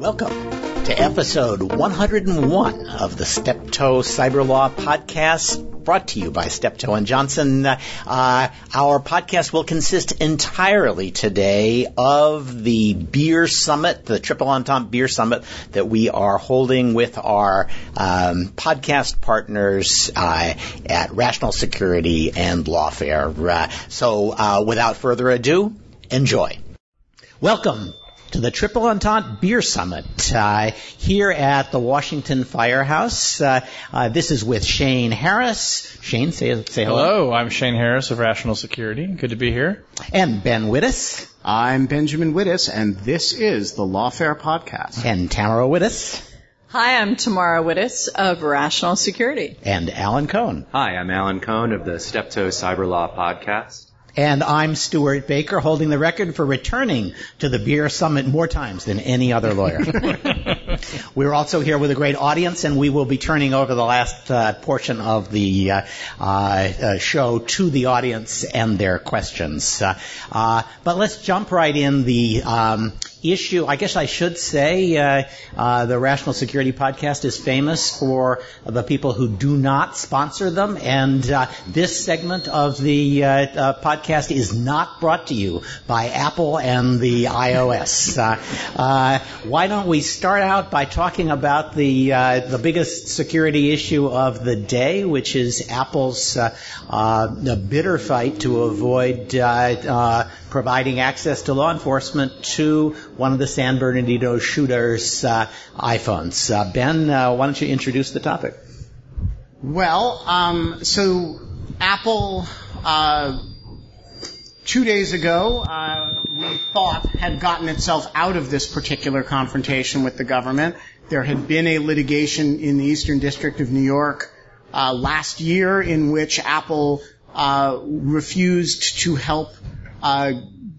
Welcome to episode 101 of the Steptoe Cyber Law Podcast brought to you by Steptoe and Johnson. Uh, our podcast will consist entirely today of the beer summit, the Triple Entente beer summit that we are holding with our um, podcast partners uh, at Rational Security and Lawfare. Uh, so, uh, without further ado, enjoy. Welcome to the Triple Entente Beer Summit uh, here at the Washington Firehouse. Uh, uh, this is with Shane Harris. Shane, say, say hello. Hello, I'm Shane Harris of Rational Security. Good to be here. And Ben Wittes. I'm Benjamin Wittes, and this is the Lawfare Podcast. And Tamara Wittes. Hi, I'm Tamara Wittes of Rational Security. And Alan Cohn. Hi, I'm Alan Cohn of the Steptoe Cyber Law Podcast. And I'm Stewart Baker, holding the record for returning to the Beer Summit more times than any other lawyer. We're also here with a great audience, and we will be turning over the last uh, portion of the uh, uh, show to the audience and their questions. Uh, uh, but let's jump right in. The um, issue, I guess I should say, uh, uh, the Rational Security Podcast is famous for the people who do not sponsor them, and uh, this segment of the uh, uh, podcast is not brought to you by Apple and the iOS. Uh, why don't we start out by talking about the the biggest security issue of the day, which is Apple's bitter fight to avoid providing access to law enforcement to one of the San Bernardino shooters' uh, iPhones. Uh, ben, uh, why don't you introduce the topic? Well, um, so Apple uh, two days ago uh, we thought had gotten itself out of this particular confrontation with the government. There had been a litigation in the Eastern District of New York uh, last year in which Apple refused to help uh,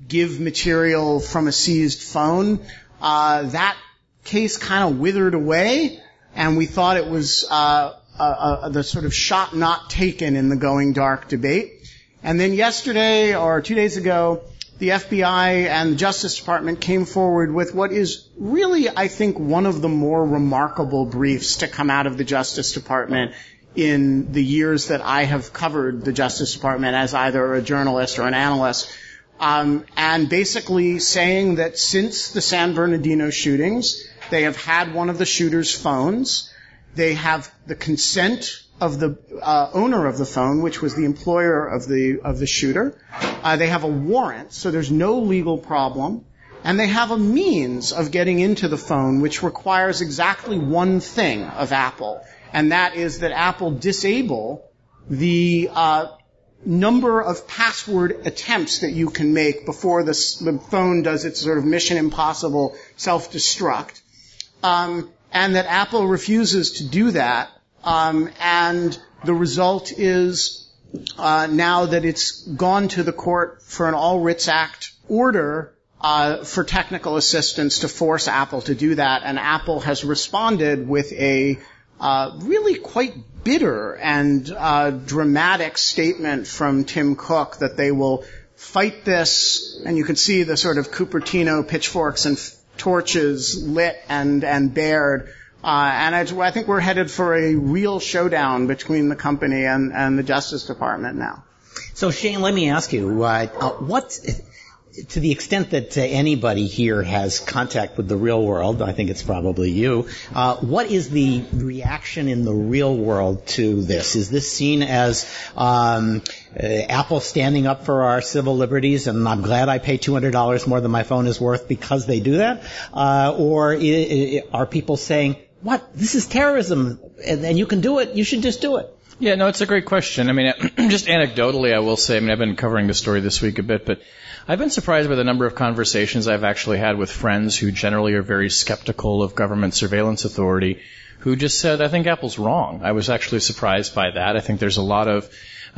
give material from a seized phone. Uh, that case kind of withered away, and we thought it was uh, the sort of shot not taken in the going dark debate. And then yesterday or two days ago, the FBI and the Justice Department came forward with what is really, I think, one of the more remarkable briefs to come out of the Justice Department in the years that I have covered the Justice Department as either a journalist or an analyst um, and basically saying that since the San Bernardino shootings, they have had one of the shooter's phones. They have the consent of the uh, owner of the phone, which was the employer of the of the shooter. Uh, they have a warrant, so there's no legal problem, and they have a means of getting into the phone, which requires exactly one thing of Apple, and that is that Apple disable the uh, number of password attempts that you can make before the, the phone does its sort of mission impossible self-destruct. Um, and that Apple refuses to do that. Um, and the result is uh, now that it's gone to the court for an All Writs Act order uh, for technical assistance to force Apple to do that, and Apple has responded with a uh, really quite bitter and uh, dramatic statement from Tim Cook that they will fight this, and you can see the sort of Cupertino pitchforks and f- torches lit and and bared. Uh, and I think we're headed for a real showdown between the company and, and the Justice Department now. So Shane, let me ask you, uh, uh what to the extent that uh, anybody here has contact with the real world, I think it's probably you. Uh, what is the reaction in the real world to this? Is this seen as um, uh, Apple standing up for our civil liberties, and I'm glad I pay $200 more than my phone is worth because they do that, uh, or I- I- are people saying, "What? This is terrorism, and, and you can do it. You should just do it." Yeah, no, it's a great question. I mean, just anecdotally, I will say, I mean, I've been covering the story this week a bit, but I've been surprised by the number of conversations I've actually had with friends who generally are very skeptical of government surveillance authority who just said, I think Apple's wrong. I was actually surprised by that. I think there's a lot of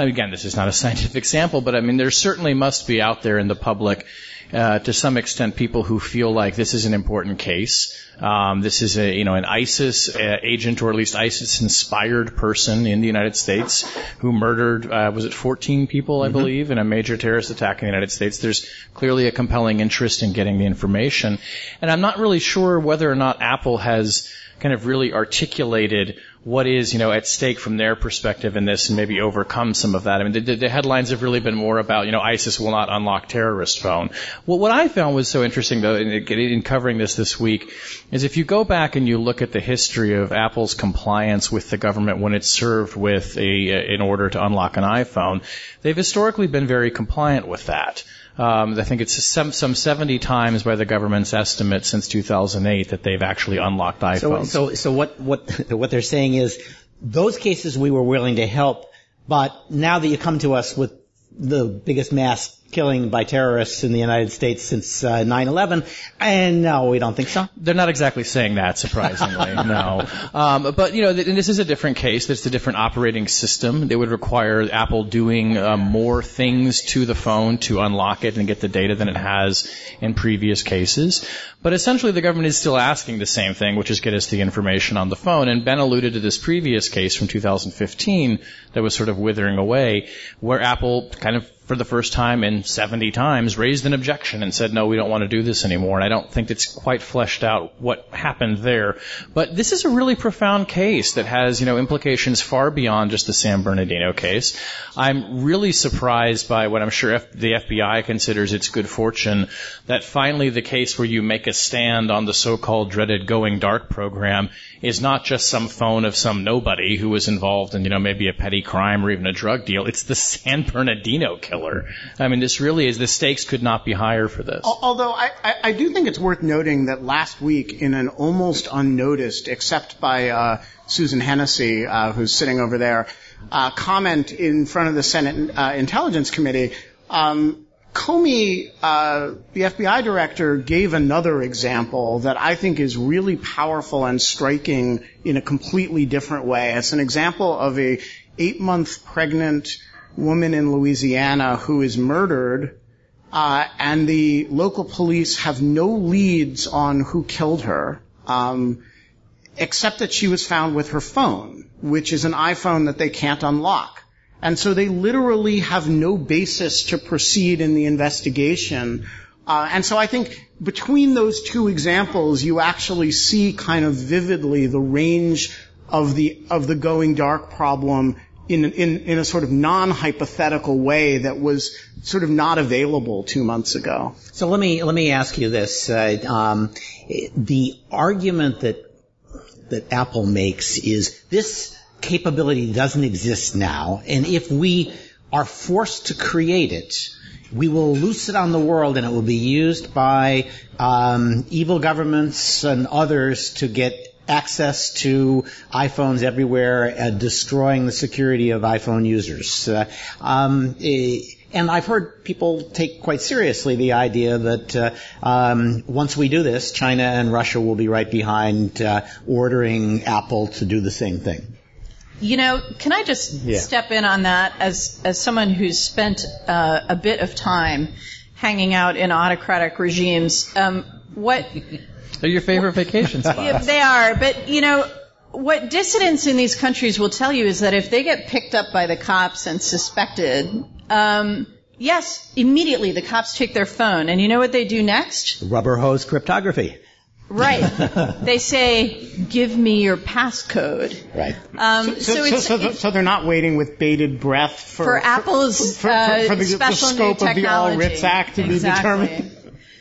again, this is not a scientific sample, but I mean, there certainly must be out there in the public uh, to some extent people who feel like this is an important case. Um, this is a you know an ISIS uh, agent or at least ISIS inspired person in the United States who murdered uh, was it 14 people I mm-hmm. believe in a major terrorist attack in the United States. There's clearly a compelling interest in getting the information, and I'm not really sure whether or not Apple has kind of really articulated what is, you know, at stake from their perspective in this and maybe overcome some of that. I mean, the, the headlines have really been more about, you know, ISIS will not unlock terrorist phone. Well, what I found was so interesting though in, in covering this this week is if you go back and you look at the history of Apple's compliance with the government when it's served with a, in order to unlock an iPhone, they've historically been very compliant with that. Um, I think it's some, some 70 times by the government's estimate since 2008 that they've actually unlocked iPhones. So, so, so what, what, what they're saying is those cases we were willing to help, but now that you come to us with the biggest mass killing by terrorists in the United States since uh, 9/11, and no, we don't think so. They're not exactly saying that, surprisingly. no, um, but you know, th- this is a different case. It's a different operating system. They would require Apple doing uh, more things to the phone to unlock it and get the data than it has in previous cases. But essentially, the government is still asking the same thing, which is get us the information on the phone. And Ben alluded to this previous case from 2015 that was sort of withering away, where Apple kind of for the first time in 70 times raised an objection and said, no, we don't want to do this anymore. And I don't think it's quite fleshed out what happened there. But this is a really profound case that has, you know, implications far beyond just the San Bernardino case. I'm really surprised by what I'm sure F- the FBI considers its good fortune that finally the case where you make a stand on the so-called dreaded going dark program is not just some phone of some nobody who was involved in, you know, maybe a petty crime or even a drug deal. It's the San Bernardino killer. I mean, this really is, the stakes could not be higher for this. Although I, I, I do think it's worth noting that last week in an almost unnoticed, except by uh, Susan Hennessy, uh, who's sitting over there, uh, comment in front of the Senate uh, Intelligence Committee, um, Comey, uh, the FBI director, gave another example that I think is really powerful and striking in a completely different way. It's an example of a eight-month pregnant woman in Louisiana who is murdered, uh, and the local police have no leads on who killed her, um, except that she was found with her phone, which is an iPhone that they can't unlock. And so they literally have no basis to proceed in the investigation. Uh, and so I think between those two examples, you actually see kind of vividly the range of the of the going dark problem in in in a sort of non-hypothetical way that was sort of not available two months ago. So let me let me ask you this: uh, um, the argument that that Apple makes is this capability doesn't exist now, and if we are forced to create it, we will loose it on the world and it will be used by um, evil governments and others to get access to iPhones everywhere, uh, destroying the security of iPhone users. Uh, um, eh, and I've heard people take quite seriously the idea that uh, um, once we do this, China and Russia will be right behind uh, ordering Apple to do the same thing. You know, can I just yeah. step in on that as as someone who's spent uh, a bit of time hanging out in autocratic regimes? Um, what they're your favorite vacation spots. Yeah, they are, but you know. What dissidents in these countries will tell you is that if they get picked up by the cops and suspected, um, yes, immediately the cops take their phone, and you know what they do next? Rubber hose cryptography. Right. they say, "Give me your passcode." Right. Um, so, so, so, so, so, they're not waiting with bated breath for, for Apple's for, for, uh, for the, special the scope of the All Writs Act to exactly. be determined.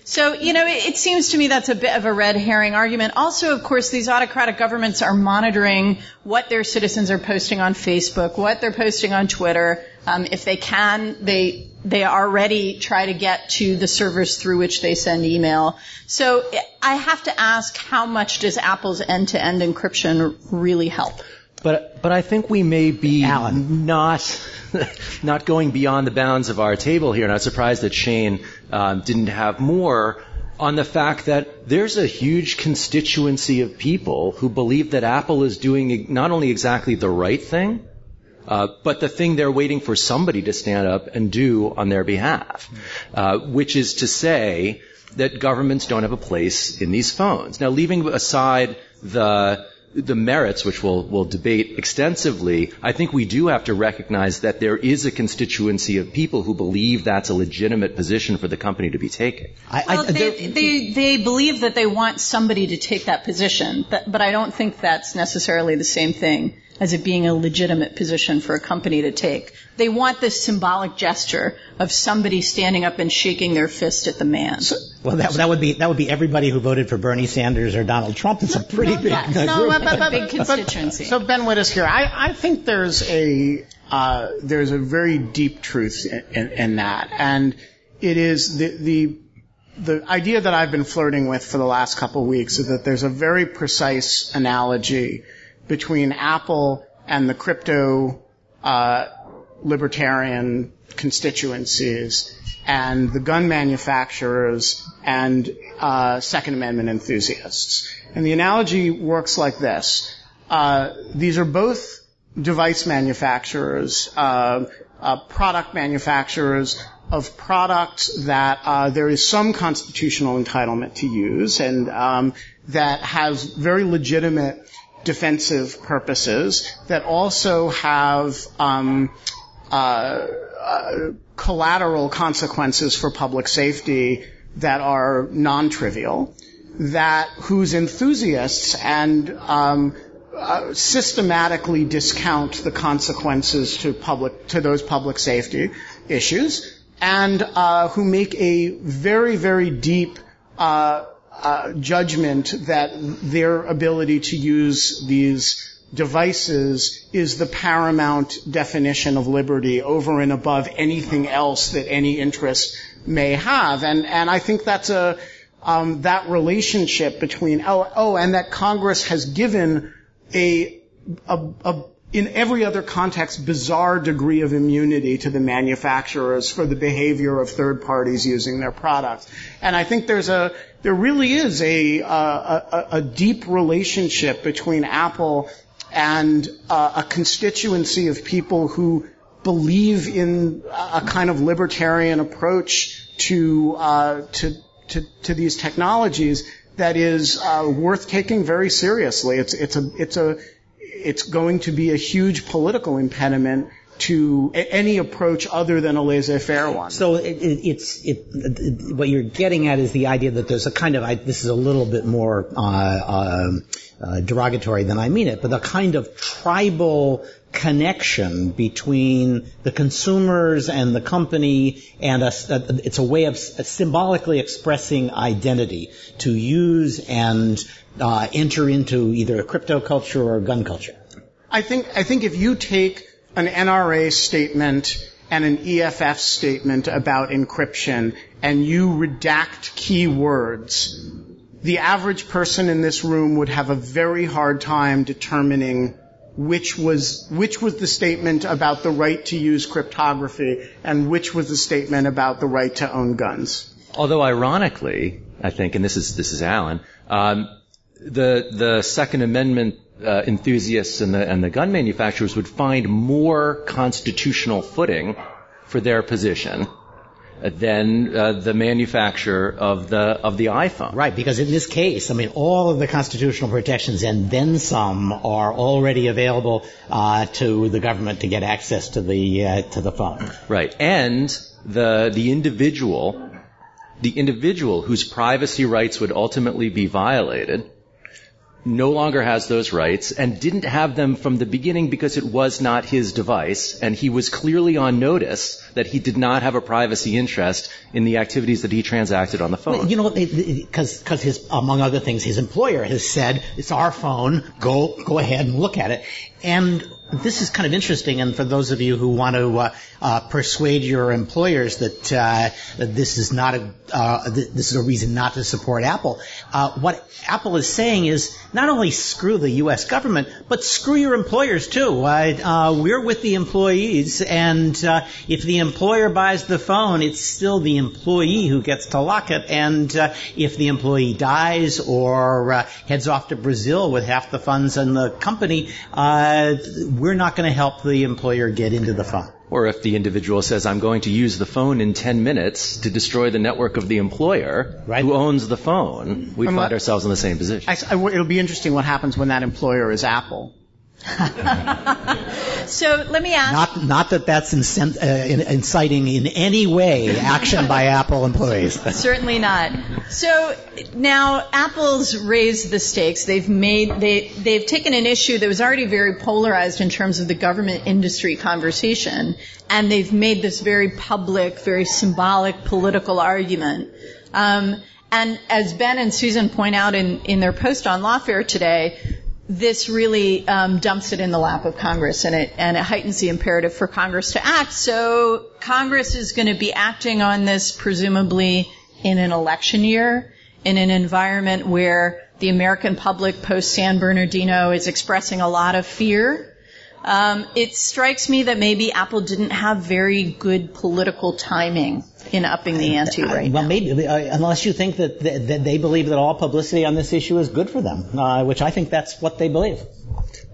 So, you know, it, it, seems to me that's a bit of a red herring argument. Also, of course, these autocratic governments are monitoring what their citizens are posting on Facebook, what they're posting on Twitter. Um, if they can, they they already try to get to the servers through which they send email. So I have to ask, how much does Apple's end-to-end encryption really help? But but I think we may be Alan. not not going beyond the bounds of our table here. And I'm surprised that Shane um, didn't have more on the fact that there's a huge constituency of people who believe that Apple is doing not only exactly the right thing, uh, but the thing they're waiting for somebody to stand up and do on their behalf, uh, which is to say that governments don't have a place in these phones. Now, leaving aside the the merits, which we'll, we'll debate extensively, I think we do have to recognize that there is a constituency of people who believe that's a legitimate position for the company to be taking. I, well, I, they, they, they, believe that they want somebody to take that position, but, but I don't think that's necessarily the same thing as it being a legitimate position for a company to take. They want this symbolic gesture of somebody standing up and shaking their fist at the man. So, well, that, that would be that would be everybody who voted for Bernie Sanders or Donald Trump. It's a pretty no, big yeah, no, but, but, but, big constituency. so Ben Wittes here. I, I think there's a uh, there's a very deep truth in, in, in that, and it is the the the idea that I've been flirting with for the last couple of weeks is that there's a very precise analogy between Apple and the crypto uh, libertarian constituencies and the gun manufacturers and uh, Second Amendment enthusiasts. And the analogy works like this. Uh, these are both device manufacturers, uh, uh product manufacturers of products that uh, there is some constitutional entitlement to use and um, that has very legitimate defensive purposes that also have um, uh, uh, collateral consequences for public safety that are non-trivial, that whose enthusiasts and um, uh, systematically discount the consequences to public to those public safety issues, and uh, who make a very very deep uh, uh, judgment that their ability to use these devices is the paramount definition of liberty over and above anything else that any interest may have. And, and I think that's a, um, that relationship between, oh, oh, and that Congress has given a, a, a in every other context, bizarre degree of immunity to the manufacturers for the behavior of third parties using their products. And I think there's a, there really is a, a, a deep relationship between Apple and uh, a constituency of people who believe in a kind of libertarian approach to, uh, to, to, to, these technologies that is uh, worth taking very seriously. It's, it's a, it's a, it's going to be a huge political impediment to any approach other than a laissez-faire one. So it, it, it's it, what you're getting at is the idea that there's a kind of I, this is a little bit more uh, uh, uh, derogatory than I mean it, but a kind of tribal connection between the consumers and the company, and a, a, it's a way of symbolically expressing identity to use and uh, enter into either a crypto culture or a gun culture? I think I think if you take an NRA statement and an EFF statement about encryption and you redact keywords, the average person in this room would have a very hard time determining which was which was the statement about the right to use cryptography and which was the statement about the right to own guns. Although ironically, I think, and this is this is Alan, um, the the Second Amendment uh, enthusiasts and the and the gun manufacturers would find more constitutional footing for their position than uh, the manufacturer of the of the iPhone. Right, because in this case, I mean, all of the constitutional protections and then some are already available uh, to the government to get access to the uh, to the phone. Right, and the the individual the individual whose privacy rights would ultimately be violated no longer has those rights and didn't have them from the beginning because it was not his device and he was clearly on notice that he did not have a privacy interest in the activities that he transacted on the phone. You know, because because his among other things, his employer has said it's our phone. Go go ahead and look at it. And this is kind of interesting, and for those of you who want to uh, uh, persuade your employers that, uh, that this is not a uh, th- this is a reason not to support Apple, uh, what Apple is saying is not only screw the U.S. government, but screw your employers too. Uh, we're with the employees, and if the employer buys the phone, it's still the employee who gets to lock it. And if the employee dies or heads off to Brazil with half the funds in the company we're not going to help the employer get into the phone. Or if the individual says, I'm going to use the phone in 10 minutes to destroy the network of the employer Right. who owns the phone, we I'm find not- ourselves in the same position. I, I- it'll be interesting what happens when that employer is Apple. So let me ask. Not, not that that's incent, uh, in, inciting in any way action by Apple employees. Certainly not. So now Apple's raised the stakes. They've made they they've taken an issue that was already very polarized in terms of the government industry conversation, and they've made this very public, very symbolic political argument. Um, and as Ben and Susan point out in, in their post on Lawfare today, this really um, dumps it in the lap of Congress, and it and it heightens the imperative for Congress to act. So Congress is going to be acting on this presumably in an election year, in an environment where the American public post San Bernardino is expressing a lot of fear. Um, it strikes me that maybe Apple didn't have very good political timing in upping the ante right Well, now. maybe, uh, unless you think that, that, that they believe that all publicity on this issue is good for them, uh, which I think that's what they believe.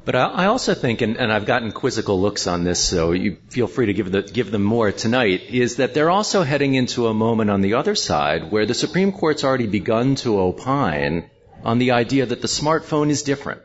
But I I also think, and, and I've gotten quizzical looks on this, so you feel free to give, the, give them more tonight, is that they're also heading into a moment on the other side where the Supreme Court's already begun to opine on the idea that the smartphone is different.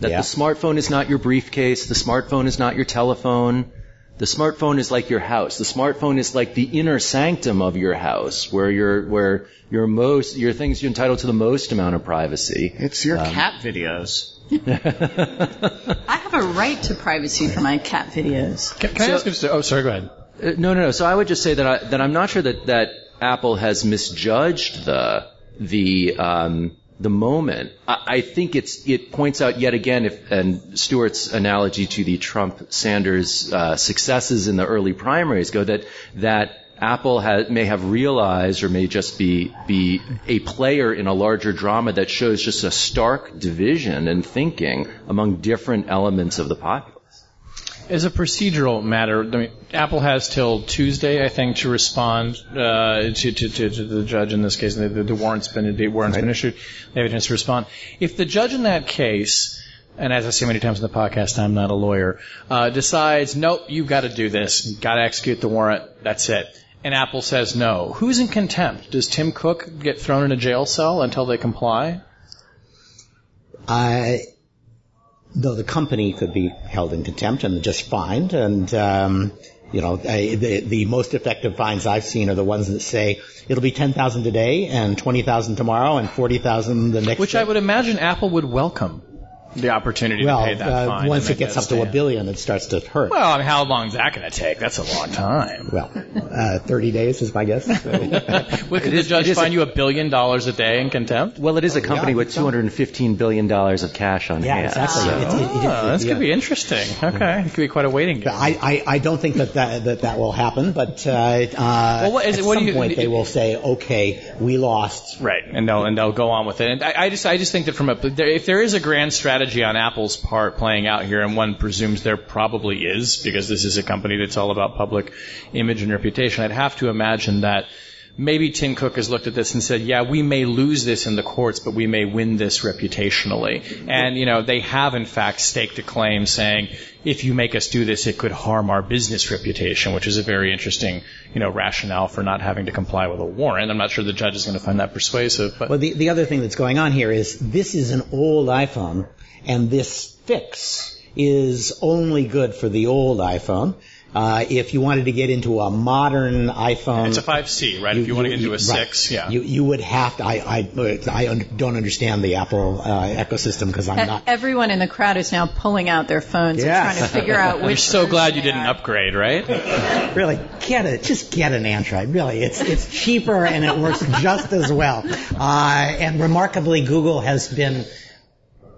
That Yeah. the smartphone is not your briefcase, the smartphone is not your telephone. The smartphone is like your house. The smartphone is like the inner sanctum of your house, where your where your most your things you're entitled to the most amount of privacy. It's your cat videos. I have a right to privacy for my cat videos. Can, can I ask if, oh, sorry, go ahead. Uh, no, no, no. So I would just say that I, that I'm not sure that that Apple has misjudged the the um, the moment. I, think it's it points out yet again, if and Stewart's analogy to the Trump Sanders uh, successes in the early primaries go that that. Apple ha may have realized, or may just be be a player in a larger drama that shows just a stark division in thinking among different elements of the populace. As a procedural matter, I mean, Apple has till Tuesday, I think, to respond uh, to, to, to, to the judge in this case. The, the, the warrant's been the warrant's been issued. They have a chance to respond. If the judge in that case, and as I say many times in the podcast, I'm not a lawyer, uh, decides, nope, you've got to do this, you've got to execute the warrant, that's it. And Apple says no. Who's in contempt? Does Tim Cook get thrown in a jail cell until they comply? I, though the company could be held in contempt and just fined, and um, you know, I, the the most effective fines I've seen are the ones that say it'll be ten thousand today and twenty thousand tomorrow and forty thousand the next. Which day. I would imagine Apple would welcome the opportunity well, to pay that uh, fine. once it gets that up to a billion, it starts to hurt. Well, I mean, how long is that going to take? That's a long time. Well, uh, 30 days is my guess. Well, could the judge fine you a billion dollars a day in contempt? Well, it is a company yeah, with $215 billion of cash on yeah, hand. exactly. so- It- it- it- Oh, this yeah. could be interesting. Okay, it could be quite a waiting game. I, I, I don't think that that, that, that will happen, but uh, uh, Well, what is at it- what some you- point they will say, okay, we lost. Right, and they'll and they'll go on with it. And I, I just I just think that from a if there is a grand strategy on Apple's part playing out here, and one presumes there probably is because this is a company that's all about public image and reputation, I'd have to imagine that. Maybe Tim Cook has looked at this and said, yeah, we may lose this in the courts, but we may win this reputationally. And, you know, they have in fact staked a claim saying, if you make us do this, it could harm our business reputation, which is a very interesting, you know, rationale for not having to comply with a warrant. I'm not sure the judge is going to find that persuasive, but Well, the, the other thing that's going on here is this is an old iPhone, and this fix is only good for the old iPhone. Uh, if you wanted to get into a modern iPhone, it's a 5C, right? if you want to get into a right. 6, yeah. you you would have to. I I I un- don't understand the Apple uh, ecosystem because I'm not. Everyone in the crowd is now pulling out their phones Yeah. and trying to figure out which. You're so glad you didn't are. upgrade, right? Really, get it. Just get an Android. Really, it's it's cheaper and it works just as well. Uh, and remarkably, Google has been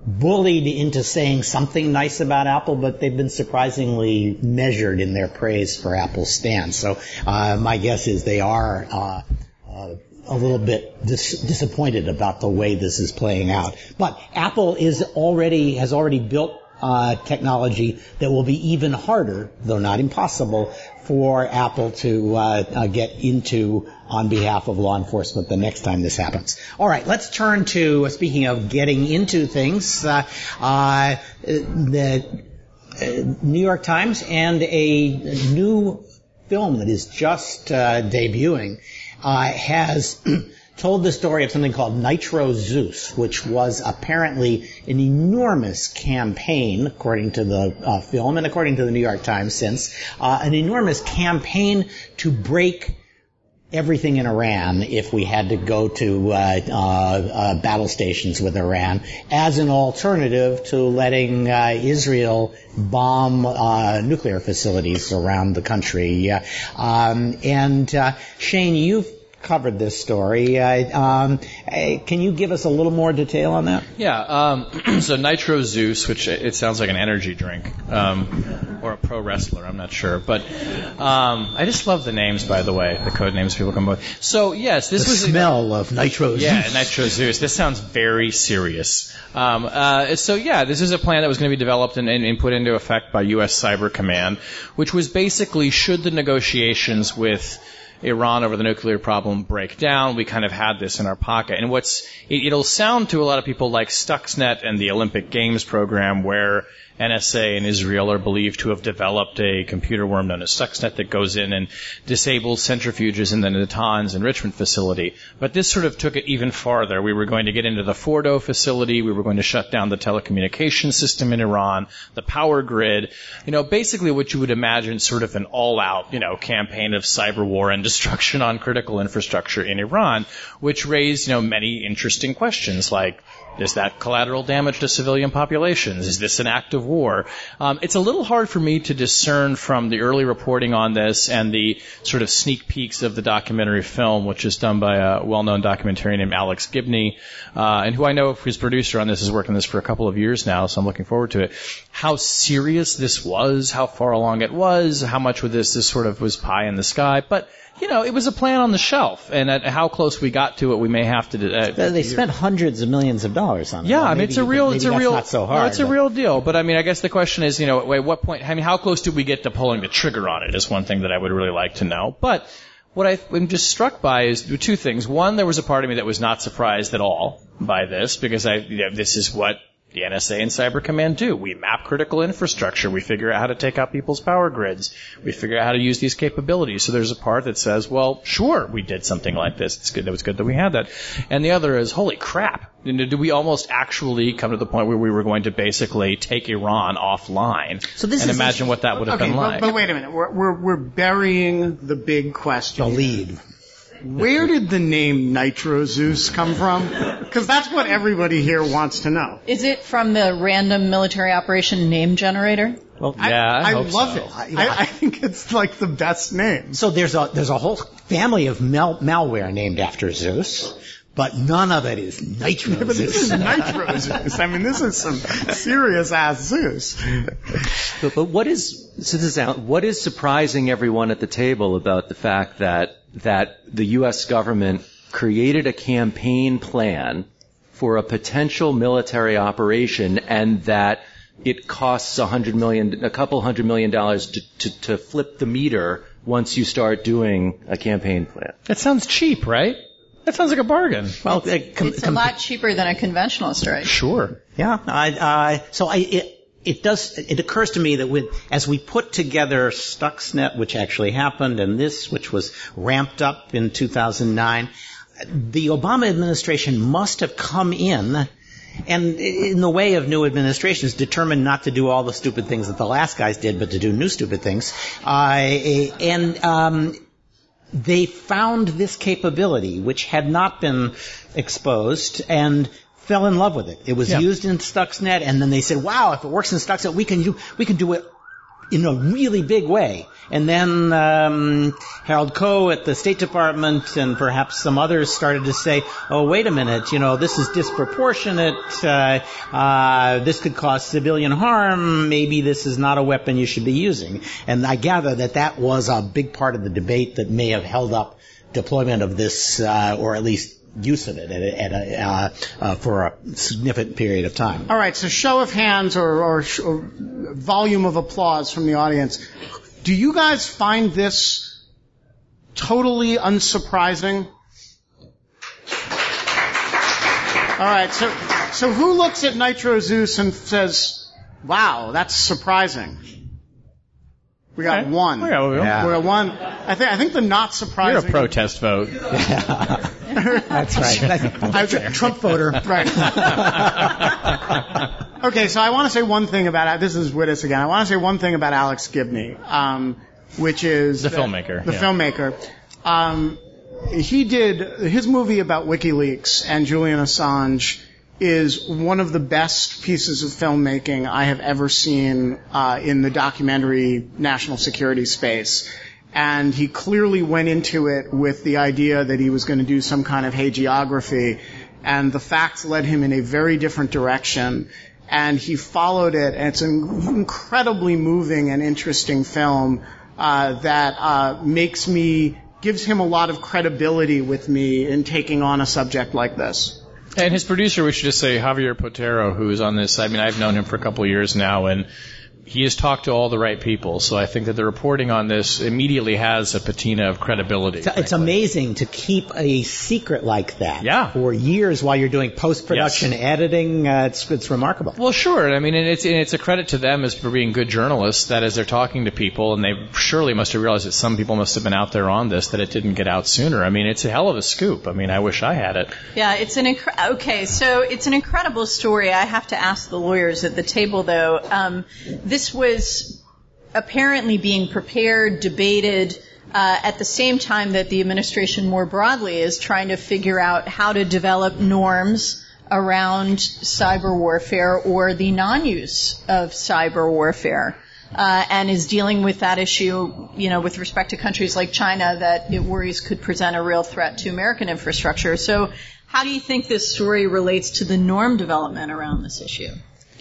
bullied into saying something nice about Apple, but they've been surprisingly measured in their praise for Apple's stance. So uh, my guess is they are. Uh, uh, a little bit dis- disappointed about the way this is playing out, but Apple is already has already built uh, technology that will be even harder, though not impossible, for Apple to uh, uh, get into on behalf of law enforcement the next time this happens. All right, let's turn to uh, speaking of getting into things. Uh, uh, the New York Times and a new film that is just uh, debuting uh, has told the story of something called Nitro Zeus, which was apparently an enormous campaign, according to the uh, film and according to the New York Times since, uh, an enormous campaign to break everything in Iran if we had to go to uh, uh, uh, battle stations with Iran as an alternative to letting uh, Israel bomb uh, nuclear facilities around the country. Um, and Shane, you've covered this story. Uh, um, uh, can you give us a little more detail on that? Yeah. Um, so Nitro Zeus, which it sounds like an energy drink um, or a pro wrestler, I'm not sure, but um, I just love the names, by the way, the code names people come up with. So yes, this was the was smell of Nitro Zeus. Yeah, Nitro Zeus. This sounds very serious. Um, uh, so yeah, this is a plan that was going to be developed and, and, and put into effect by U.S. Cyber Command, which was basically should the negotiations with Iran over the nuclear problem break down. We kind of had this in our pocket. And what's, it, will sound to a lot of people like Stuxnet and the Olympic Games program where NSA and Israel are believed to have developed a computer worm known as Stuxnet that goes in and disables centrifuges in the Natanz enrichment facility. But this sort of took it even farther. We were going to get into the Fordo facility. We were going to shut down the telecommunication system in Iran, the power grid. You know, basically what you would imagine sort of an all-out, you know, campaign of cyber war and destruction on critical infrastructure in Iran, which raised, you know, many interesting questions like, is that collateral damage to civilian populations? Is this an act of war? Um, it's a little hard for me to discern from the early reporting on this and the sort of sneak peeks of the documentary film, which is done by a well-known documentarian named Alex Gibney, uh, and who I know his producer on this has worked on this for a couple of years now, so I'm looking forward to it. How serious this was, how far along it was, how much with this this sort of was pie in the sky, but you know, it was a plan on the shelf, and at how close we got to it, we may have to. Uh, they spent hundreds of millions of dollars on it. Yeah, I mean, it's a real, it's a real, not so hard. No, it's a real deal. But I mean, I guess the question is, you know, at what point? I mean, how close did we get to pulling the trigger on it? Is one thing that I would really like to know. But what I am just struck by is two things. One, there was a part of me that was not surprised at all by this because I, you know, this is what the NSA and Cyber Command do. We map critical infrastructure. We figure out how to take out people's power grids. We figure out how to use these capabilities. So there's a part that says, well, sure, we did something like this. It's good. It was good that we had that. And the other is, holy crap. Do we almost actually come to the point where we were going to basically take Iran offline? So this and is imagine what that would have okay, been but, like. But wait a minute. We're, we're, we're burying the big question. The lead. Where did the name Nitro Zeus come from? Because that's what everybody here wants to know. Is it from the random military operation name generator? Well, yeah, I, I hope love so. it. I, I think it's like the best name. So there's a there's a whole family of mal- malware named after Zeus, but none of it is Nitro But this is Zeus. Nitro Zeus. I mean, this is some serious ass Zeus. But, but what is so this is out, what is surprising everyone at the table about the fact that that the U.S. government created a campaign plan for a potential military operation and that it costs a hundred million, a couple hundred million dollars to, to, to flip the meter once you start doing a campaign plan. That sounds cheap, right? That sounds like a bargain. Well, uh, com- It's a com- lot cheaper than a conventional strike. Sure. Yeah, I, I, so I, it, it does, it occurs to me that with, as we put together Stuxnet, which actually happened, and this, which was ramped up in 2009, the Obama administration must have come in and in the way of new administrations, determined not to do all the stupid things that the last guys did, but to do new stupid things. Uh, and um, they found this capability, which had not been exposed, and fell in love with it. It was Yeah. used in Stuxnet, and then they said, "Wow, if it works in Stuxnet, we can do we can do it in a really big way." And then um, Harold Koh at the State Department and perhaps some others started to say, "Oh, wait a minute, you know, this is disproportionate. Uh, uh, this could cause civilian harm. Maybe this is not a weapon you should be using." And I gather that that was a big part of the debate that may have held up deployment of this, uh, or at least use of it at a, at a, uh, uh, for a significant period of time. All right, so show of hands or, or, or volume of applause from the audience. Do you guys find this totally unsurprising? All right, so so who looks at Nitro Zeus and says, Wow, that's surprising. We got Okay. one. Yeah, we- Yeah. We got one. I think I think the not surprising. You're a protest vote. That's right. I was a Trump voter. Right. okay, so I want to say one thing about this is Wittes again. I want to say one thing about Alex Gibney, um, which is The that- filmmaker, The yeah. filmmaker. Um, he did his movie about WikiLeaks and Julian Assange is one of the best pieces of filmmaking I have ever seen uh, in the documentary national security space. And he clearly went into it with the idea that he was going to do some kind of hagiography, and the facts led him in a very different direction. And he followed it, and it's an incredibly moving and interesting film uh, that uh, makes me gives him a lot of credibility with me in taking on a subject like this. And his producer, we should just say Javier Botero, who is on this. I mean, I've known him for a couple of years now, and he has talked to all the right people. So I think that the reporting on this immediately has a patina of credibility. It's, it's amazing to keep a secret like that Yeah. for years while you're doing post-production Yes. editing. Uh, it's, it's remarkable. Well, sure. I mean, and it's and it's a credit to them as for being good journalists. That as they're talking to people, and they surely must have realized that some people must have been out there on this, that it didn't get out sooner. I mean, it's a hell of a scoop. I mean, I wish I had it. Yeah, it's an incre- okay. So it's an incredible story. I have to ask the lawyers at the table, though. Um, this was apparently being prepared, debated. Uh, at the same time that the administration more broadly is trying to figure out how to develop norms around cyber warfare or the non-use of cyber warfare. Uh, and is dealing with that issue, you know, with respect to countries like China that it worries could present a real threat to American infrastructure. So, how do you think this story relates to the norm development around this issue?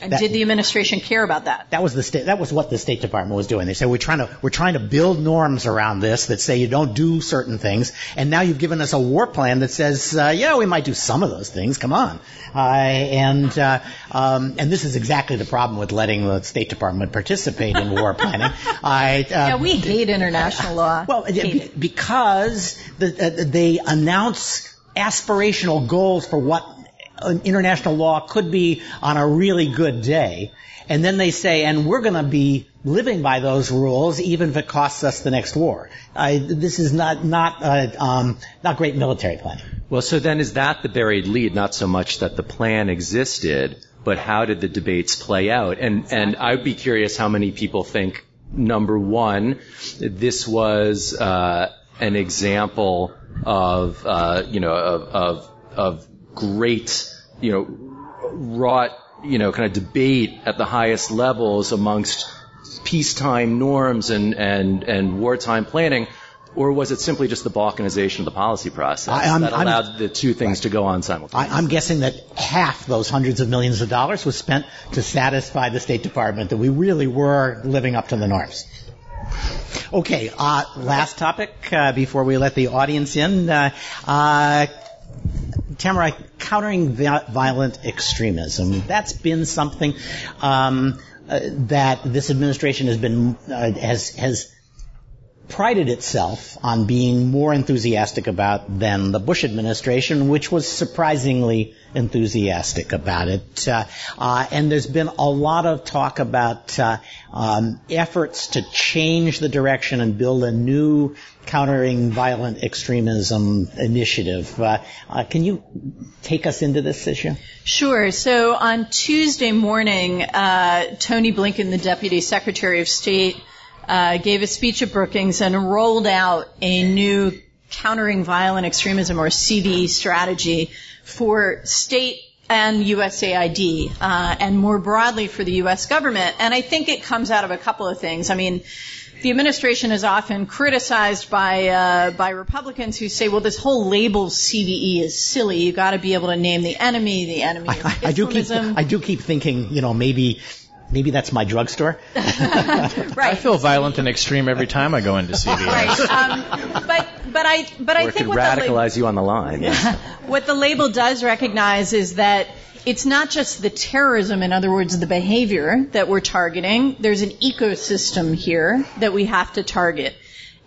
And That- did the administration care about that? That was the state. That was what the State Department was doing. They said we're trying to we're trying to build norms around this that say you don't do certain things. And now you've given us a war plan that says, uh, yeah, we might do some of those things. Come on. Uh, and uh, um, and this is exactly the problem with letting the State Department participate in war planning. I, uh, Yeah, we hate international law. Well, be- because the, uh, they announce aspirational goals for what international law could be on a really good day. And then they say, and we're going to be living by those rules, even if it costs us the next war. This is not not uh, um, not great military planning. Well, so then is that the buried lead? Not so much that the plan existed, but how did the debates play out? And and I'd be curious how many people think number one, this was uh, an example of uh, you know of, of of great you know wrought you know kind of debate at the highest levels amongst peacetime norms and and and wartime planning. Or was it simply just the balkanization of the policy process I- I'm- that I'm- allowed the two things to go on simultaneously? I, I'm guessing that half those hundreds of millions of dollars was spent to satisfy the State Department that we really were living up to the norms. Okay, uh, last topic uh, before we let the audience in. Uh, uh, Tamara, countering violent extremism. That's been something um, uh, that this administration has been uh, has has prided itself on being more enthusiastic about than the Bush administration, which was surprisingly enthusiastic about it. Uh, uh, and there's been a lot of talk about uh, um, efforts to change the direction and build a new countering violent extremism initiative. Uh, uh, can you take us into this issue? Sure. So on Tuesday morning, uh, Tony Blinken, the Deputy Secretary of State, uh, gave a speech at Brookings and rolled out a new countering violent extremism or CVE strategy for state and USAID, uh, and more broadly for the U.S. government. And I think it comes out of a couple of things. I mean, the administration is often criticized by uh, by Republicans who say, "Well, this whole label CVE is silly. You got to be able to name the enemy, the enemy of I, I do keep I do keep thinking, you know, maybe maybe that's my drugstore. I feel violent and extreme every time I go into CVS. Right. Um, but but I but I or it think could what the, radicalize you on the line. what the label does recognize is that it's not just the terrorism, in other words, the behavior that we're targeting. There's an ecosystem here that we have to target.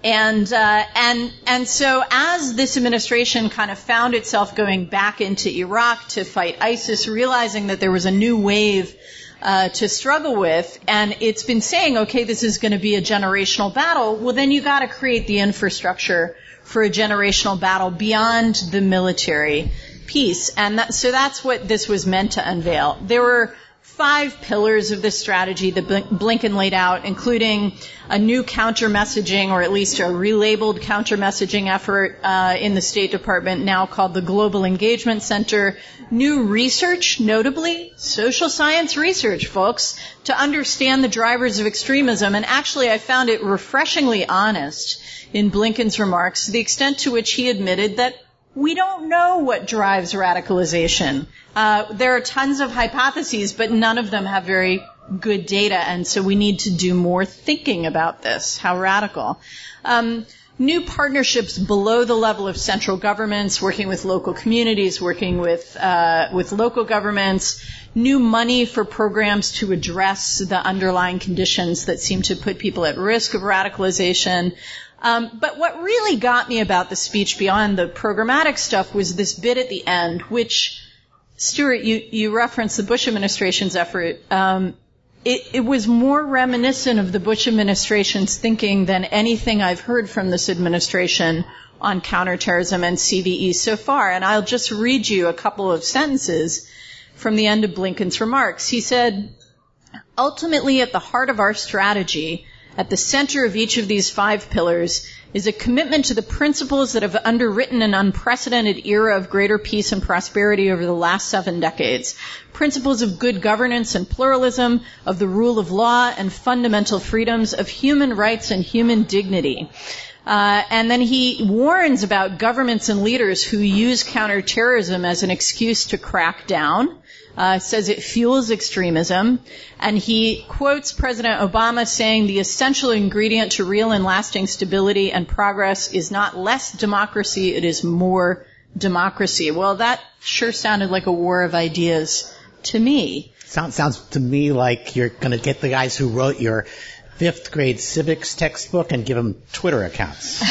And uh, and and so as this administration kind of found itself going back into Iraq to fight ISIS, realizing that there was a new wave uh, to struggle with, and it's been saying, okay, this is going to be a generational battle. Well, then you got to create the infrastructure for a generational battle beyond the military piece, and that, so that's what this was meant to unveil. There were five pillars of this strategy that Blinken laid out, including a new counter messaging, or at least a relabeled counter messaging effort uh, in the State Department, now called the Global Engagement Center. New research, notably social science research, folks, to understand the drivers of extremism. And actually, I found it refreshingly honest in Blinken's remarks the extent to which he admitted that we don't know what drives radicalization. Uh, there are tons of hypotheses, but none of them have very good data, and so we need to do more thinking about this. How radical. Um, new partnerships below the level of central governments, working with local communities, working with uh, with local governments, new money for programs to address the underlying conditions that seem to put people at risk of radicalization. Um, but what really got me about the speech beyond the programmatic stuff was this bit at the end, which Stewart, you, you referenced the Bush administration's effort. Um, it, it, was more reminiscent of the Bush administration's thinking than anything I've heard from this administration on counterterrorism and CVE so far. And I'll just read you a couple of sentences from the end of Blinken's remarks. He said, ultimately at the heart of our strategy at the center of each of these five pillars is a commitment to the principles that have underwritten an unprecedented era of greater peace and prosperity over the last seven decades. Principles of good governance and pluralism, of the rule of law and fundamental freedoms, of human rights and human dignity. Uh, and then he warns about governments and leaders who use counterterrorism as an excuse to crack down uh, says it fuels extremism, and he quotes President Obama saying the essential ingredient to real and lasting stability and progress is not less democracy, it is more democracy. Well, that sure sounded like a war of ideas to me. Sounds sounds to me like you're going to get the guys who wrote your fifth grade civics textbook and give them Twitter accounts.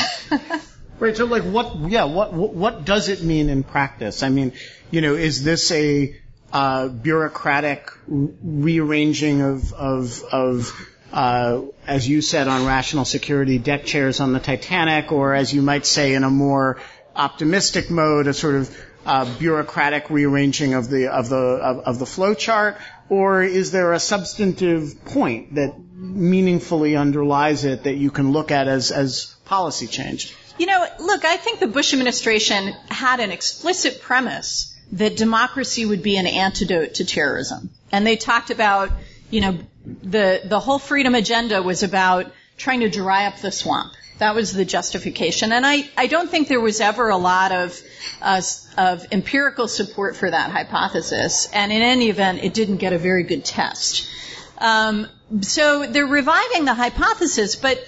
right. So, like, what? Yeah. What? What does it mean in practice? I mean, you know, is this a uh, bureaucratic rearranging of of, of uh, as you said on rational security deck chairs on the Titanic, or as you might say in a more optimistic mode, a sort of uh, bureaucratic rearranging of the of the of, of the flow chart, or is there a substantive point that meaningfully underlies it that you can look at as as policy change? You know, look, I think the Bush administration had an explicit premise that democracy would be an antidote to terrorism. And they talked about, you know, the, the whole freedom agenda was about trying to dry up the swamp. That was the justification. And I, I don't think there was ever a lot of, uh, of empirical support for that hypothesis. And in any event, it didn't get a very good test. Um, so they're reviving the hypothesis, but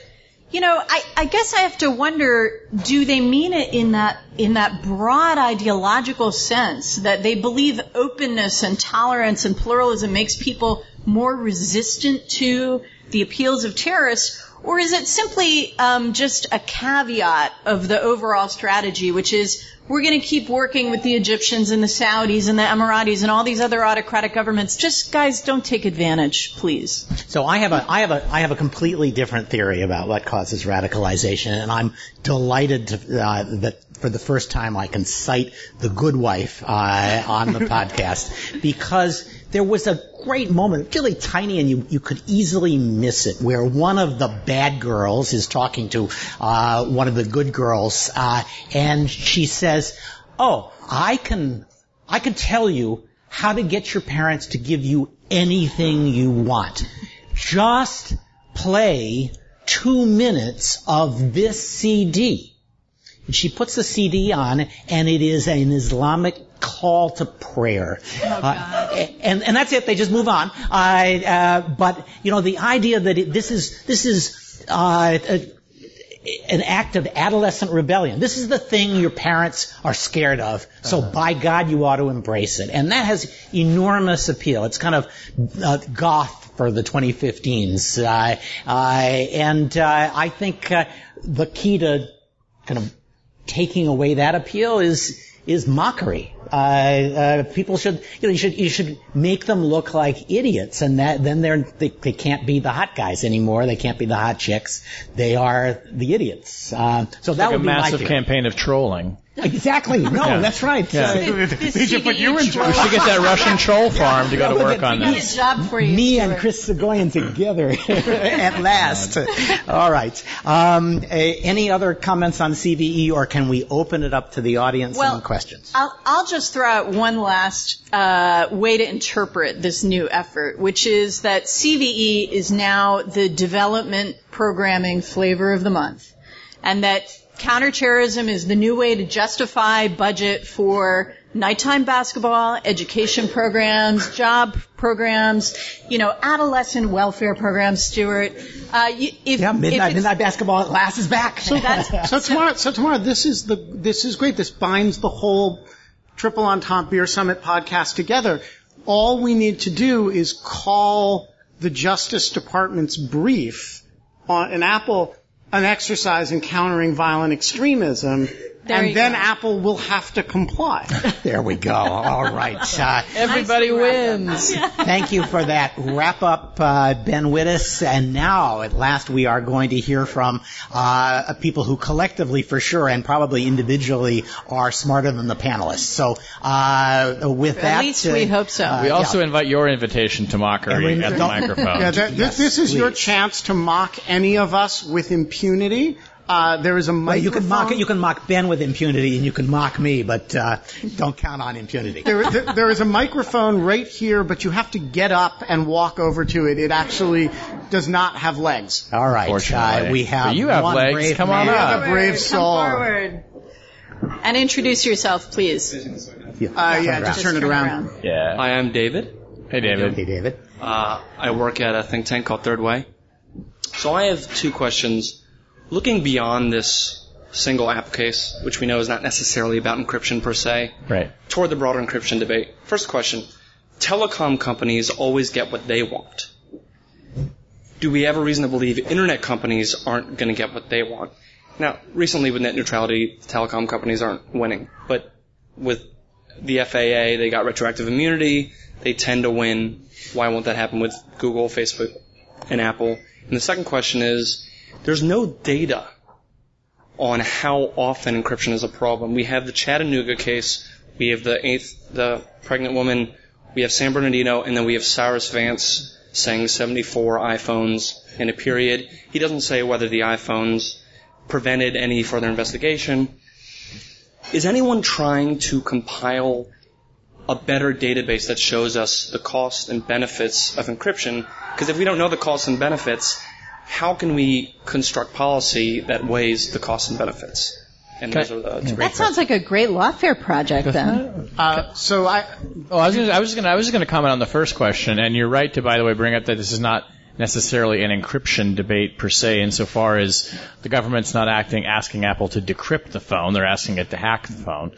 you know, I, I guess I have to wonder, do they mean it in that, in that broad ideological sense that they believe openness and tolerance and pluralism makes people more resistant to the appeals of terrorists? Or is it simply um, just a caveat of the overall strategy, which is we're going to keep working with the Egyptians and the Saudis and the Emiratis and all these other autocratic governments. Just guys, don't take advantage, please. So I have a I have a I have a completely different theory about what causes radicalization, and I'm delighted to, uh, that for the first time I can cite the Good Wife uh, on the podcast because there was a great moment, really tiny, and you, you could easily miss it, where one of the bad girls is talking to uh, one of the good girls, uh, and she says, "Oh, I can, I can tell you how to get your parents to give you anything you want. Just play two minutes of this CD." And she puts the CD on, and it is an Islamic call to prayer. Oh, uh, and, and that's it. They just move on. Uh, but, you know, the idea that it, this is, this is, uh, an act of adolescent rebellion. This is the thing your parents are scared of. So uh-huh. by God, you ought to embrace it. And that has enormous appeal. It's kind of uh, goth for the 2015s. Uh, uh, and uh, I think uh, the key to kind of taking away that appeal is is mockery. Uh, uh, people should, you know, you should, you should make them look like idiots, and that then they're they, they can't be the hot guys anymore. They can't be the hot chicks. They are the idiots. Uh, so that like would a be massive my campaign of trolling. Exactly. No, yeah. that's right. Yeah. They should put you in charge. We should get that Russian troll farm to go to work on this. job for you. Me and Chris Soghoian together at last. All right. Um, any other comments on CVE, or can we open it up to the audience well, and questions? I'll, I'll just throw out one last uh, way to interpret this new effort, which is that CVE is now the development programming flavor of the month, and that counterterrorism is the new way to justify budget for nighttime basketball, education programs, job programs, you know, adolescent welfare programs, Stewart. Uh, if, yeah, midnight, if midnight basketball class is back. So, that's, so tomorrow, so tomorrow, this is the, this is great. This binds the whole Triple Entente Beer Summit podcast together. All we need to do is call the Justice Department's brief on an Apple an exercise in countering violent extremism. There and then go. Apple will have to comply. there we go. All right. Uh, Everybody wins. Thank you for that wrap up, uh, Ben Wittes. And now, at last, we are going to hear from uh, people who collectively, for sure, and probably individually, are smarter than the panelists. So, uh, with at that, at least we hope so. we also yeah. invite your invitation to mockery at the microphone. Yeah, that, yes, this is please. your chance to mock any of us with impunity. Uh, there is a microphone. Well, you can mock you can mock Ben with impunity, and you can mock me, but uh, don't count on impunity. There, there, there is a microphone right here, but you have to get up and walk over to it. It actually does not have legs. All right, uh, we have. But you have legs. Come on up. A brave soul. Come forward. And introduce yourself, please. Yeah, uh, yeah just turn it around. around. Yeah. Hi, I'm David. Hey, David. Hey, David. Uh, I work at a think tank called Third Way. So I have two questions looking beyond this single app case, which we know is not necessarily about encryption per se, right. toward the broader encryption debate. First question, telecom companies always get what they want. Do we have a reason to believe internet companies aren't going to get what they want? Now, recently with net neutrality, telecom companies aren't winning, but with the FAA, they got retroactive immunity. They tend to win. Why won't that happen with Google, Facebook, and Apple? And the second question is, there's no data on how often encryption is a problem. We have the Chattanooga case, we have the eighth, the pregnant woman, we have San Bernardino, and then we have Cyrus Vance saying 74 iPhones in a period. He doesn't say whether the iPhones prevented any further investigation. Is anyone trying to compile a better database that shows us the costs and benefits of encryption? Because if we don't know the costs and benefits, how can we construct policy that weighs the costs and benefits? And those are the, that sounds like a great lawfare project then. Uh, so I. Oh, I was, gonna, I was gonna, I was gonna comment on the first question, and you're right to, by the way, bring up that this is not necessarily an encryption debate per se, insofar as the government's not acting, asking Apple to decrypt the phone; they're asking it to hack the phone.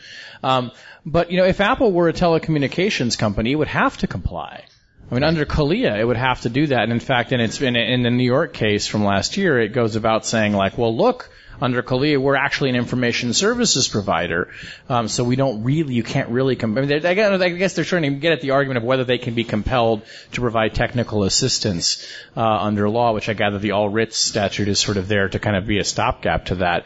Um, but you know, if Apple were a telecommunications company, it would have to comply. I mean, under CALEA, it would have to do that. And in fact, in, its, in, in the New York case from last year, it goes about saying like, well, look, under CALEA, we're actually an information services provider, um, so we don't really, you can't really. Com- I, mean, I guess they're trying to get at the argument of whether they can be compelled to provide technical assistance uh, under law, which I gather the All Writs statute is sort of there to kind of be a stopgap to that.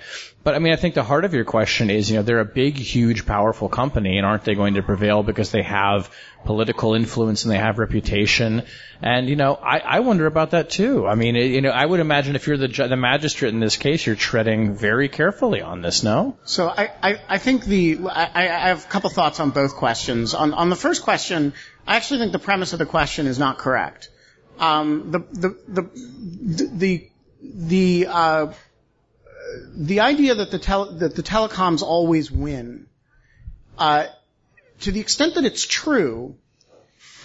But I mean, I think the heart of your question is, you know, they're a big, huge, powerful company, and aren't they going to prevail because they have political influence and they have reputation? And you know, I, I wonder about that too. I mean, it, you know, I would imagine if you're the the magistrate in this case, you're treading very carefully on this. No. So I I, I think the I, I have a couple thoughts on both questions. On on the first question, I actually think the premise of the question is not correct. Um, the the the the the uh, the idea that the, tele, that the telecoms always win, uh, to the extent that it's true,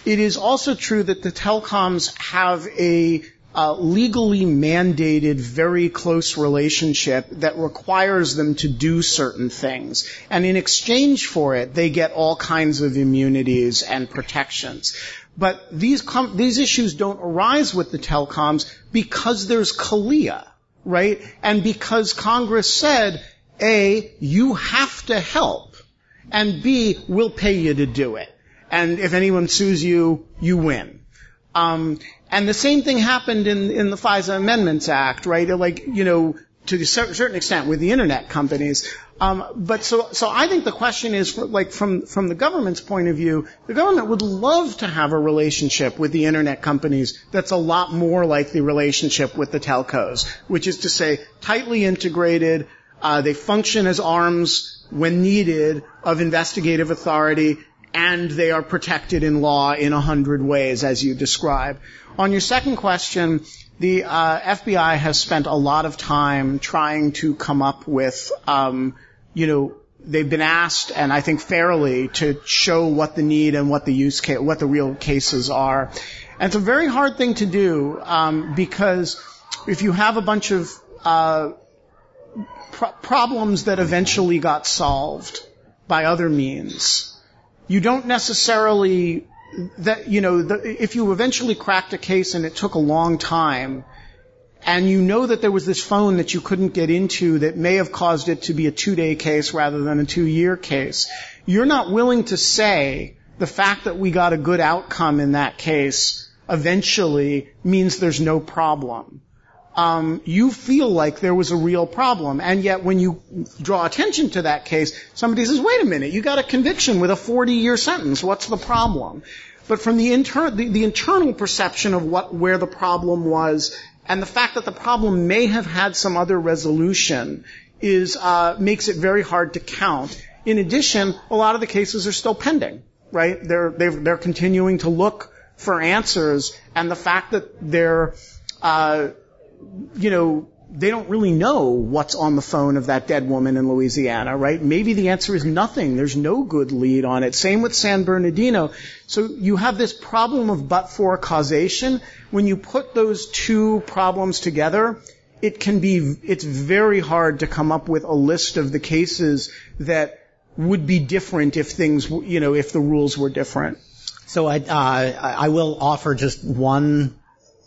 it is also true that the telecoms have a uh, legally mandated, very close relationship that requires them to do certain things. And in exchange for it, they get all kinds of immunities and protections. But these, com- these issues don't arise with the telecoms because there's CALEA, right? And because Congress said, A, you have to help, and B, we'll pay you to do it. And if anyone sues you, you win. Um, and the same thing happened in, in the FISA Amendments Act, right? Like, you know, to a certain extent with the internet companies. Um, but so, so I think the question is, like, from from the government's point of view, the government would love to have a relationship with the internet companies that's a lot more like the relationship with the telcos, which is to say, tightly integrated. Uh, they function as arms when needed of investigative authority, and they are protected in law in a hundred ways, as you describe. On your second question, the uh, FBI has spent a lot of time trying to come up with, um, you know, they've been asked, and I think fairly, to show what the need and what the use case, what the real cases are. And it's a very hard thing to do um, because if you have a bunch of uh, problems that eventually got solved by other means, you don't necessarily that you know the, if you eventually cracked a case and it took a long time and you know that there was this phone that you couldn't get into that may have caused it to be a two-day case rather than a two-year case you're not willing to say the fact that we got a good outcome in that case eventually means there's no problem um, you feel like there was a real problem. And yet when you draw attention to that case, somebody says, wait a minute, you got a conviction with a 40 year sentence. What's the problem? But from the, inter- the, the internal perception of what, where the problem was and the fact that the problem may have had some other resolution is, uh, makes it very hard to count. In addition, a lot of the cases are still pending, right? They're, they're continuing to look for answers and the fact that they're, uh, you know, they don't really know what's on the phone of that dead woman in Louisiana, right? Maybe the answer is nothing. There's no good lead on it. Same with San Bernardino. So you have this problem of but-for causation. When you put those two problems together, it can be, it's very hard to come up with a list of the cases that would be different if things, you know, if the rules were different. So I, uh, I will offer just one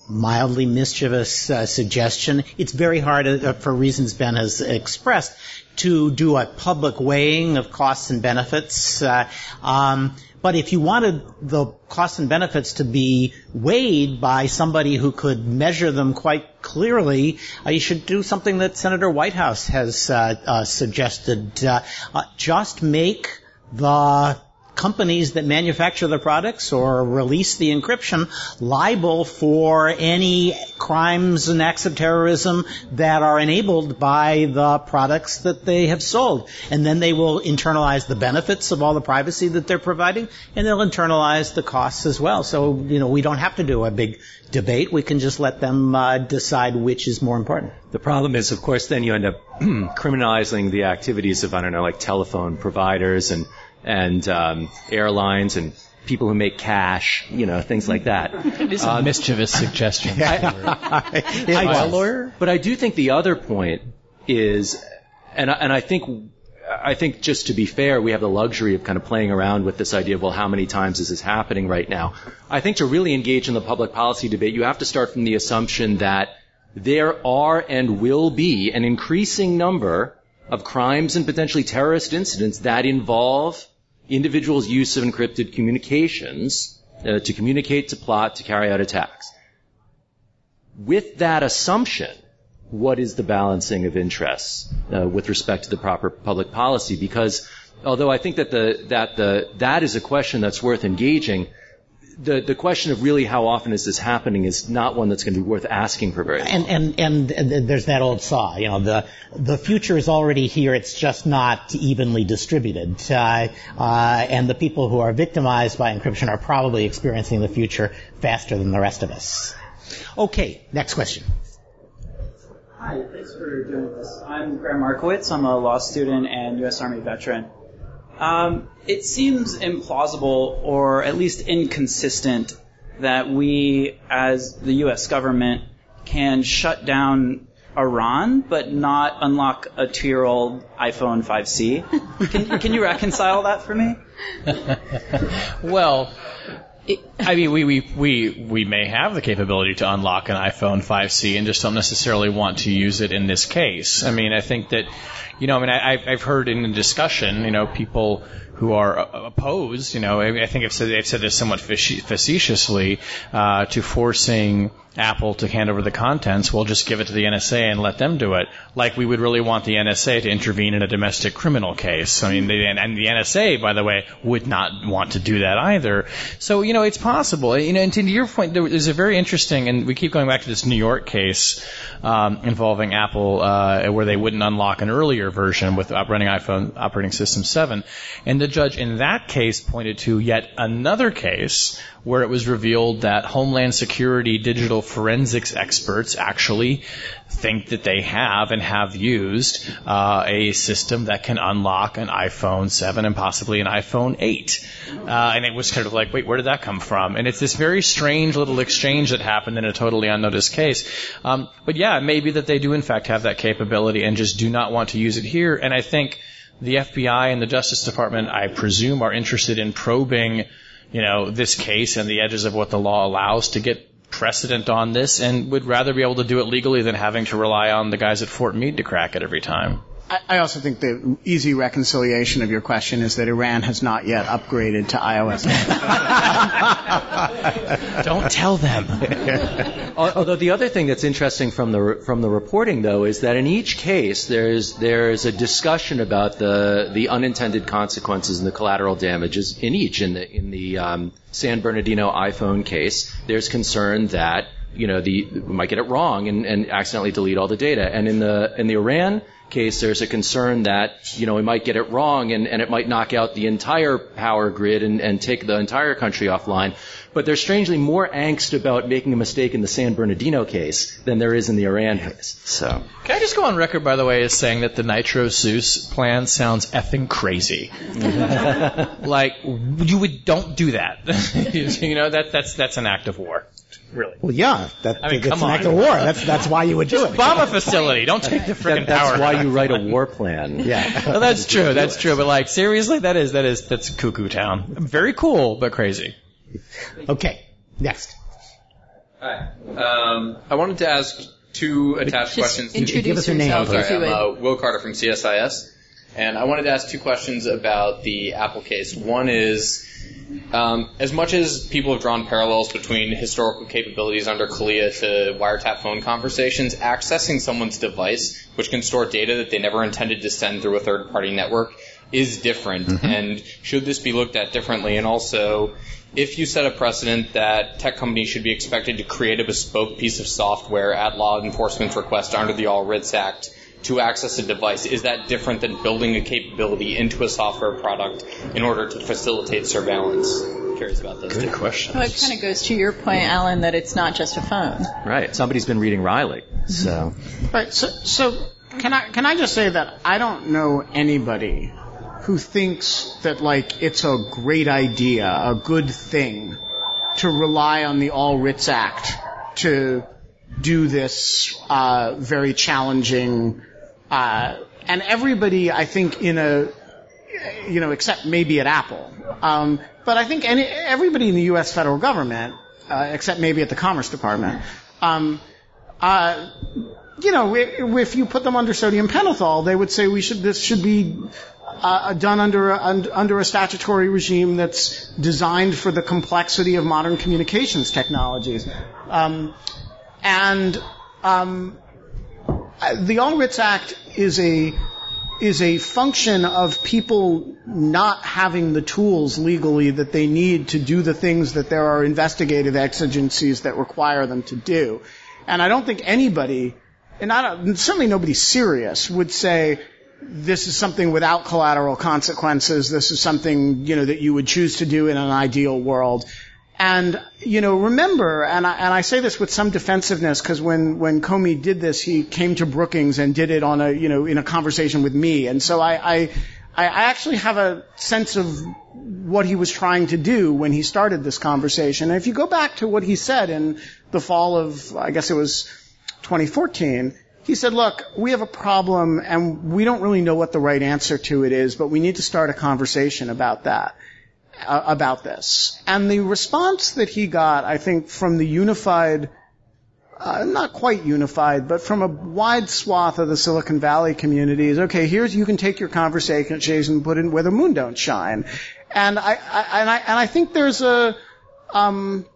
mildly mischievous uh, suggestion. It's very hard, uh, for reasons Ben has expressed, to do a public weighing of costs and benefits. Uh, um, but if you wanted the costs and benefits to be weighed by somebody who could measure them quite clearly, uh, you should do something that Senator Whitehouse has uh, uh, suggested. just make the companies that manufacture the products or release the encryption liable for any crimes and acts of terrorism that are enabled by the products that they have sold. And then they will internalize the benefits of all the privacy that they're providing and they'll internalize the costs as well. So, you know, we don't have to do a big debate. We can just let them uh, decide which is more important. The problem is, of course, then you end up criminalizing the activities of, I don't know, like telephone providers and and um, airlines and people who make cash, you know, things like that. It is a um, mischievous suggestion. I, I, lawyer? But I do think the other point is, and I, and I think I think just to be fair, we have the luxury of kind of playing around with this idea of, well, how many times is this happening right now? I think to really engage in the public policy debate, you have to start from the assumption that there are and will be an increasing number of crimes and potentially terrorist incidents that involve individuals' use of encrypted communications uh, to communicate, to plot, to carry out attacks. With that assumption, what is the balancing of interests uh, with respect to the proper public policy? Because although I think that the that the that is a question that's worth engaging, the, the question of really how often is this happening is not one that's going to be worth asking for very long. And, and, and there's that old saw, you know, the, the future is already here, it's just not evenly distributed. Uh, uh, and the people who are victimized by encryption are probably experiencing the future faster than the rest of us. Okay, next question. Hi, thanks for doing this. I'm Graham Markowitz. I'm a law student and U.S. Army veteran. Um, it seems implausible or at least inconsistent that we, as the U.S. government, can shut down Iran, but not unlock a two-year-old iPhone 5C. Can, can you reconcile that for me? well, I mean, we, we, we, we may have the capability to unlock an iPhone 5C and just don't necessarily want to use it in this case. I mean, I think that, you know, I mean, I, I've heard in the discussion, you know, people who are opposed, you know, I think I've said, I've said this somewhat facetiously, uh, to forcing Apple to hand over the contents, we'll just give it to the NSA and let them do it. Like we would really want the NSA to intervene in a domestic criminal case. I mean, they, and the NSA, by the way, would not want to do that either. So, you know, it's possible. You know, and to your point, there's a very interesting, and we keep going back to this New York case um, involving Apple, uh, where they wouldn't unlock an earlier version with running iPhone operating system 7. And the judge in that case pointed to yet another case where it was revealed that Homeland Security digital forensics experts actually think that they have and have used uh, a system that can unlock an iPhone 7 and possibly an iPhone 8. Uh, and it was kind of like, wait, where did that come from? And it's this very strange little exchange that happened in a totally unnoticed case. Um, but yeah, maybe that they do in fact have that capability and just do not want to use it here. And I think the FBI and the Justice Department, I presume, are interested in probing you know, this case and the edges of what the law allows to get precedent on this and would rather be able to do it legally than having to rely on the guys at Fort Meade to crack it every time. I also think the easy reconciliation of your question is that Iran has not yet upgraded to iOS. Don't tell them. Although the other thing that's interesting from the from the reporting though is that in each case there's there's a discussion about the the unintended consequences and the collateral damages in each. In the in the um, San Bernardino iPhone case, there's concern that you know the we might get it wrong and, and accidentally delete all the data. And in the in the Iran case, there's a concern that, you know, we might get it wrong and, and it might knock out the entire power grid and, and take the entire country offline. But there's strangely more angst about making a mistake in the San Bernardino case than there is in the Iran case. So. Can I just go on record, by the way, as saying that the Nitro Zeus plan sounds effing crazy? like, you would, don't do that. you know, that, that's, that's an act of war. Really? Well, yeah. That, I mean, that's an act of war. That's that's why you would do it. Bomb a facility. Don't take the freaking that, power. That's why you write a war plan. yeah. well, that's true. That's true. But like, seriously, that is that is that's cuckoo town. Very cool, but crazy. Okay. Next. Hi. Um, I wanted to ask two attached Just questions. Introduce Give us your name, yourself, Sorry, I'm uh, Will Carter from CSIS, and I wanted to ask two questions about the Apple case. One is, um, as much as people have drawn parallels between historical capabilities under CALEA to wiretap phone conversations, accessing someone's device, which can store data that they never intended to send through a third-party network, is different. And should this be looked at differently? And also, if you set a precedent that tech companies should be expected to create a bespoke piece of software at law enforcement's request under the All Writs Act to access a device, is that different than building a capability into a software product in order to facilitate surveillance? Curious about those. Good two. question. Well, it kind of goes to your point, Alan, that it's not just a phone. Right. Somebody's been reading Riley. So. Right. So, so can I can I just say that I don't know anybody who thinks that like it's a great idea, a good thing, to rely on the All Writs Act to do this uh, very challenging, uh, and everybody I think in a you know, except maybe at Apple. Um, but I think any, everybody in the U.S. federal government, uh, except maybe at the Commerce Department, um, uh, you know, if you put them under sodium pentothal, they would say we should this should be uh, done under a, under a statutory regime that's designed for the complexity of modern communications technologies. Um, and um, the All Writs Act is a is a function of people not having the tools legally that they need to do the things that there are investigative exigencies that require them to do. And I don't think anybody, and certainly nobody serious, would say this is something without collateral consequences. This is something you know that you would choose to do in an ideal world. And you know, remember, and I, and I say this with some defensiveness because when when Comey did this, he came to Brookings and did it on a you know in a conversation with me, and so I I, I actually have a sense of what he was trying to do when he started this conversation. And if you go back to what he said in the fall of I guess it was 2014, he said, look, we have a problem and we don't really know what the right answer to it is, but we need to start a conversation about that, uh, about this. And the response that he got, I think, from the unified, uh, not quite unified, but from a wide swath of the Silicon Valley community is, okay, here's, you can take your conversation and put in where the moon don't shine. And I, I, and I, and I think there's a, um,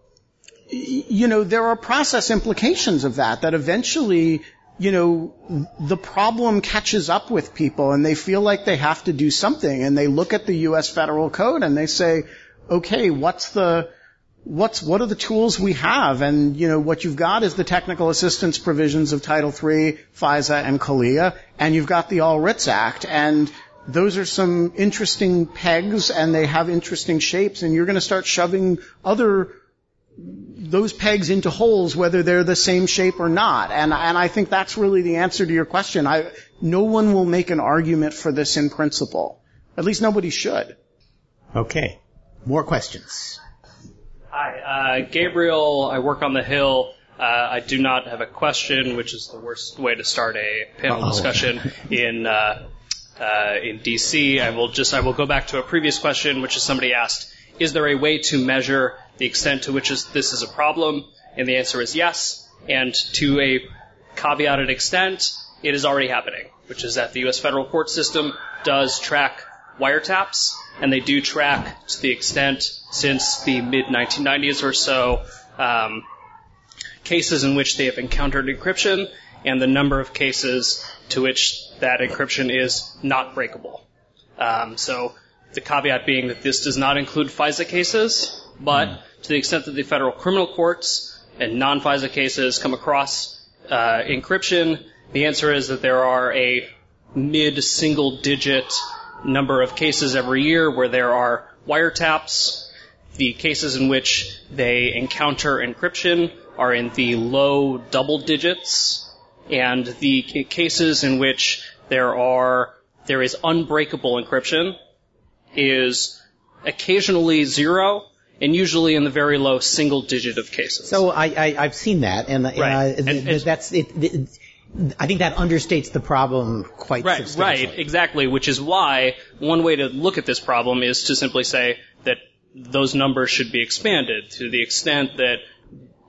you know, there are process implications of that, that eventually you know, the problem catches up with people and they feel like they have to do something and they look at the U.S. federal code and they say, okay, what's the, what's, what are the tools we have? And, you know, what you've got is the technical assistance provisions of Title III, FISA, and CALEA, and you've got the All Writs Act, and those are some interesting pegs and they have interesting shapes and you're going to start shoving other those pegs into holes whether they're the same shape or not. And, and I think that's really the answer to your question. I, no one will make an argument for this in principle. At least nobody should. Okay. More questions. Hi, uh, Gabriel. I work on the Hill. Uh, I do not have a question, which is the worst way to start a panel Uh-oh. discussion in uh, uh, in DC. I will just I will go back to a previous question, which is somebody asked: Is there a way to measure the extent to which is, this is a problem? And the answer is yes. And to a caveated extent, it is already happening, which is that the U.S. federal court system does track wiretaps, and they do track to the extent since the mid 1990s or so um, cases in which they have encountered encryption and the number of cases to which that encryption is not breakable. Um, so the caveat being that this does not include FISA cases, but to the extent that the federal criminal courts and non-FISA cases come across uh, encryption, the answer is that there are a mid-single digit number of cases every year where there are wiretaps. The cases in which they encounter encryption are in the low double digits, and the cases in which there are there is unbreakable encryption is occasionally zero and usually in the very low single digit of cases. So I, I, I've seen that, and, Right. uh, And- and- that's it. I think that understates the problem quite Right, substantially. right, exactly, which is why one way to look at this problem is to simply say that those numbers should be expanded to the extent that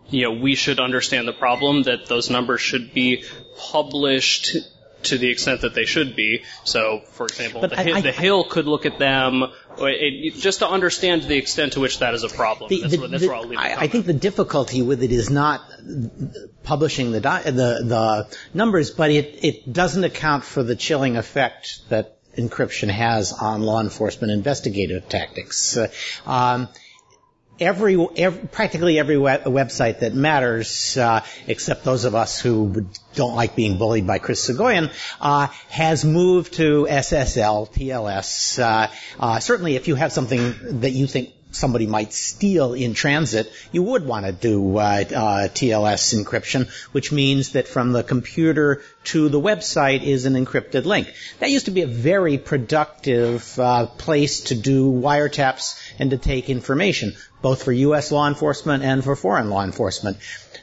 you know, we should understand the problem that those numbers should be published to the extent that they should be. So, for example, the, I- Hill, I- the Hill could look at them it, just to understand the extent to which that is a problem. The- that's the- where, that's the- where I'll leave I, I think the difficulty with it is not publishing the di- the, the numbers, but it, it doesn't account for the chilling effect that encryption has on law enforcement investigative tactics. Uh, um, every, ev practically every we- website that matters, uh, except those of us who don't like being bullied by Chris Soghoian, uh, has moved to SSL, TLS. Uh, uh, certainly, if you have something that you think somebody might steal in transit, you would want to do uh, uh, TLS encryption, which means that from the computer to the website is an encrypted link. That used to be a very productive uh, place to do wiretaps and to take information, both for U.S. law enforcement and for foreign law enforcement.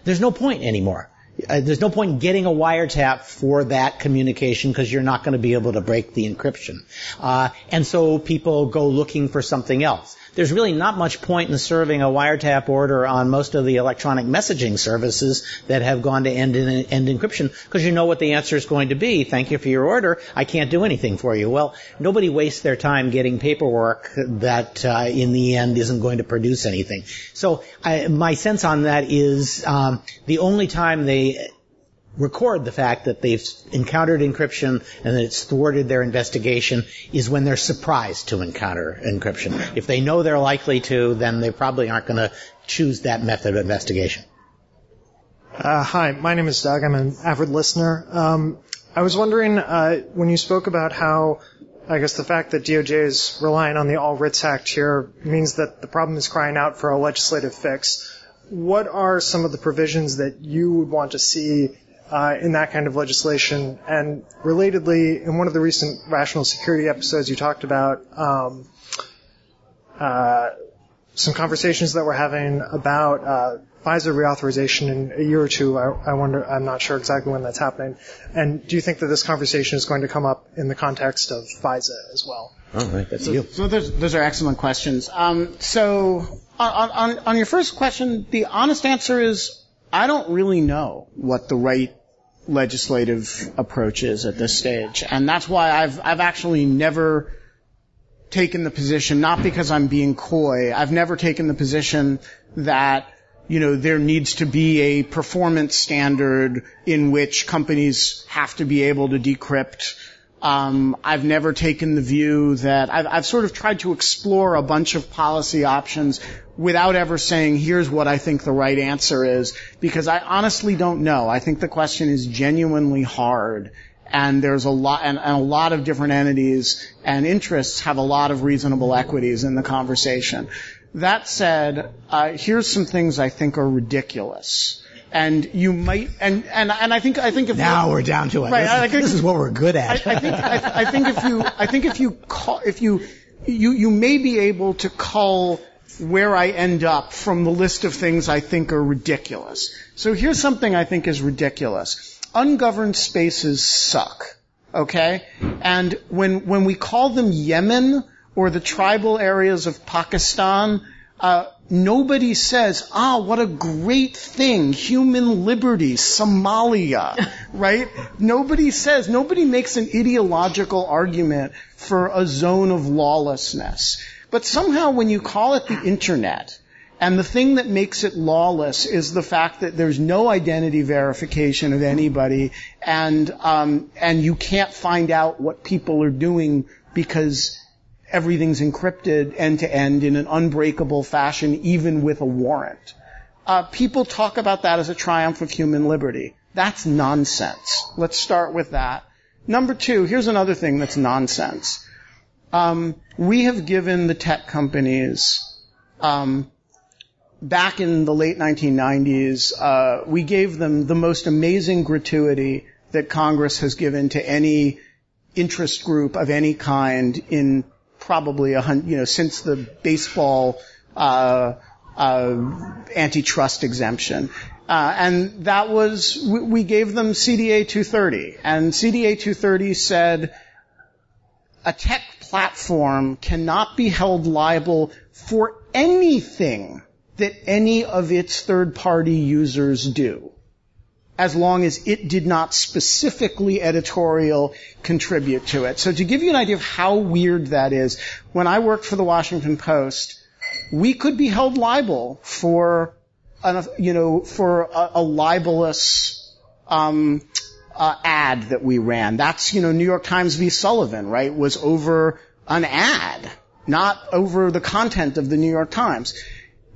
There's no point anymore. Uh, there's no point in getting a wiretap for that communication because you're not going to be able to break the encryption. Uh, and so people go looking for something else. There's really not much point in serving a wiretap order on most of the electronic messaging services that have gone to end, in, end encryption because you know what the answer is going to be. Thank you for your order. I can't do anything for you. Well, nobody wastes their time getting paperwork that uh, in the end isn't going to produce anything. So I, my sense on that is um, the only time they record the fact that they've encountered encryption and that it's thwarted their investigation is when they're surprised to encounter encryption. If they know they're likely to, then they probably aren't going to choose that method of investigation. Uh, hi, my name is Doug. I'm an avid listener. Um, I was wondering uh, when you spoke about how I guess the fact that DOJ is relying on the All Writs Act here means that the problem is crying out for a legislative fix. What are some of the provisions that you would want to see uh, in that kind of legislation? And relatedly, in one of the recent rational security episodes, you talked about um, uh, some conversations that we're having about uh, FISA reauthorization in a year or two. I, I wonder, I'm not sure exactly when that's happening. And do you think that this conversation is going to come up in the context of FISA as well? All right, that's you. So those, those are excellent questions. Um, so on, on, on your first question, the honest answer is I don't really know what the right legislative approaches at this stage, and that's why I've I've actually never taken the position, not because I'm being coy, I've never taken the position that you know, there needs to be a performance standard in which companies have to be able to decrypt um, I've never taken the view that I've, I've sort of tried to explore a bunch of policy options without ever saying, here's what I think the right answer is, because I honestly don't know. I think the question is genuinely hard. And there's a lot, and, and a lot of different entities and interests have a lot of reasonable equities in the conversation. That said, uh, here's some things I think are ridiculous and you might and and and I think I think if now we're down to it. Right, this, I think, this is what we're good at. I, I think I, I, think if you I think if you call if you you you may be able to call where I end up from the list of things I think are ridiculous. So here's something I think is ridiculous. Ungoverned spaces suck. Okay? And when when we call them Yemen or the tribal areas of Pakistan, uh, nobody says, ah, what a great thing, human liberty, Somalia, right? Nobody says, nobody makes an ideological argument for a zone of lawlessness. But somehow when you call it the internet, and the thing that makes it lawless is the fact that there's no identity verification of anybody, and um, and you can't find out what people are doing because everything's encrypted end to end in an unbreakable fashion, even with a warrant. Uh, people talk about that as a triumph of human liberty. That's nonsense. Let's start with that. Number two, here's another thing that's nonsense. Um, we have given the tech companies, um, back in the late 1990s, uh, we gave them the most amazing gratuity that Congress has given to any interest group of any kind in probably a hundred, you know, since the baseball uh, uh, antitrust exemption. Uh, and that was, we, we gave them CDA 230. And CDA 230 said a tech platform cannot be held liable for anything that any of its third party users do as long as it did not specifically editorial contribute to it. So to give you an idea of how weird that is, when I worked for the Washington Post, we could be held liable for, an, you know, for a, a libelous um, uh, ad that we ran. That's you know New York Times v. Sullivan, right? Was over an ad, not over the content of the New York Times.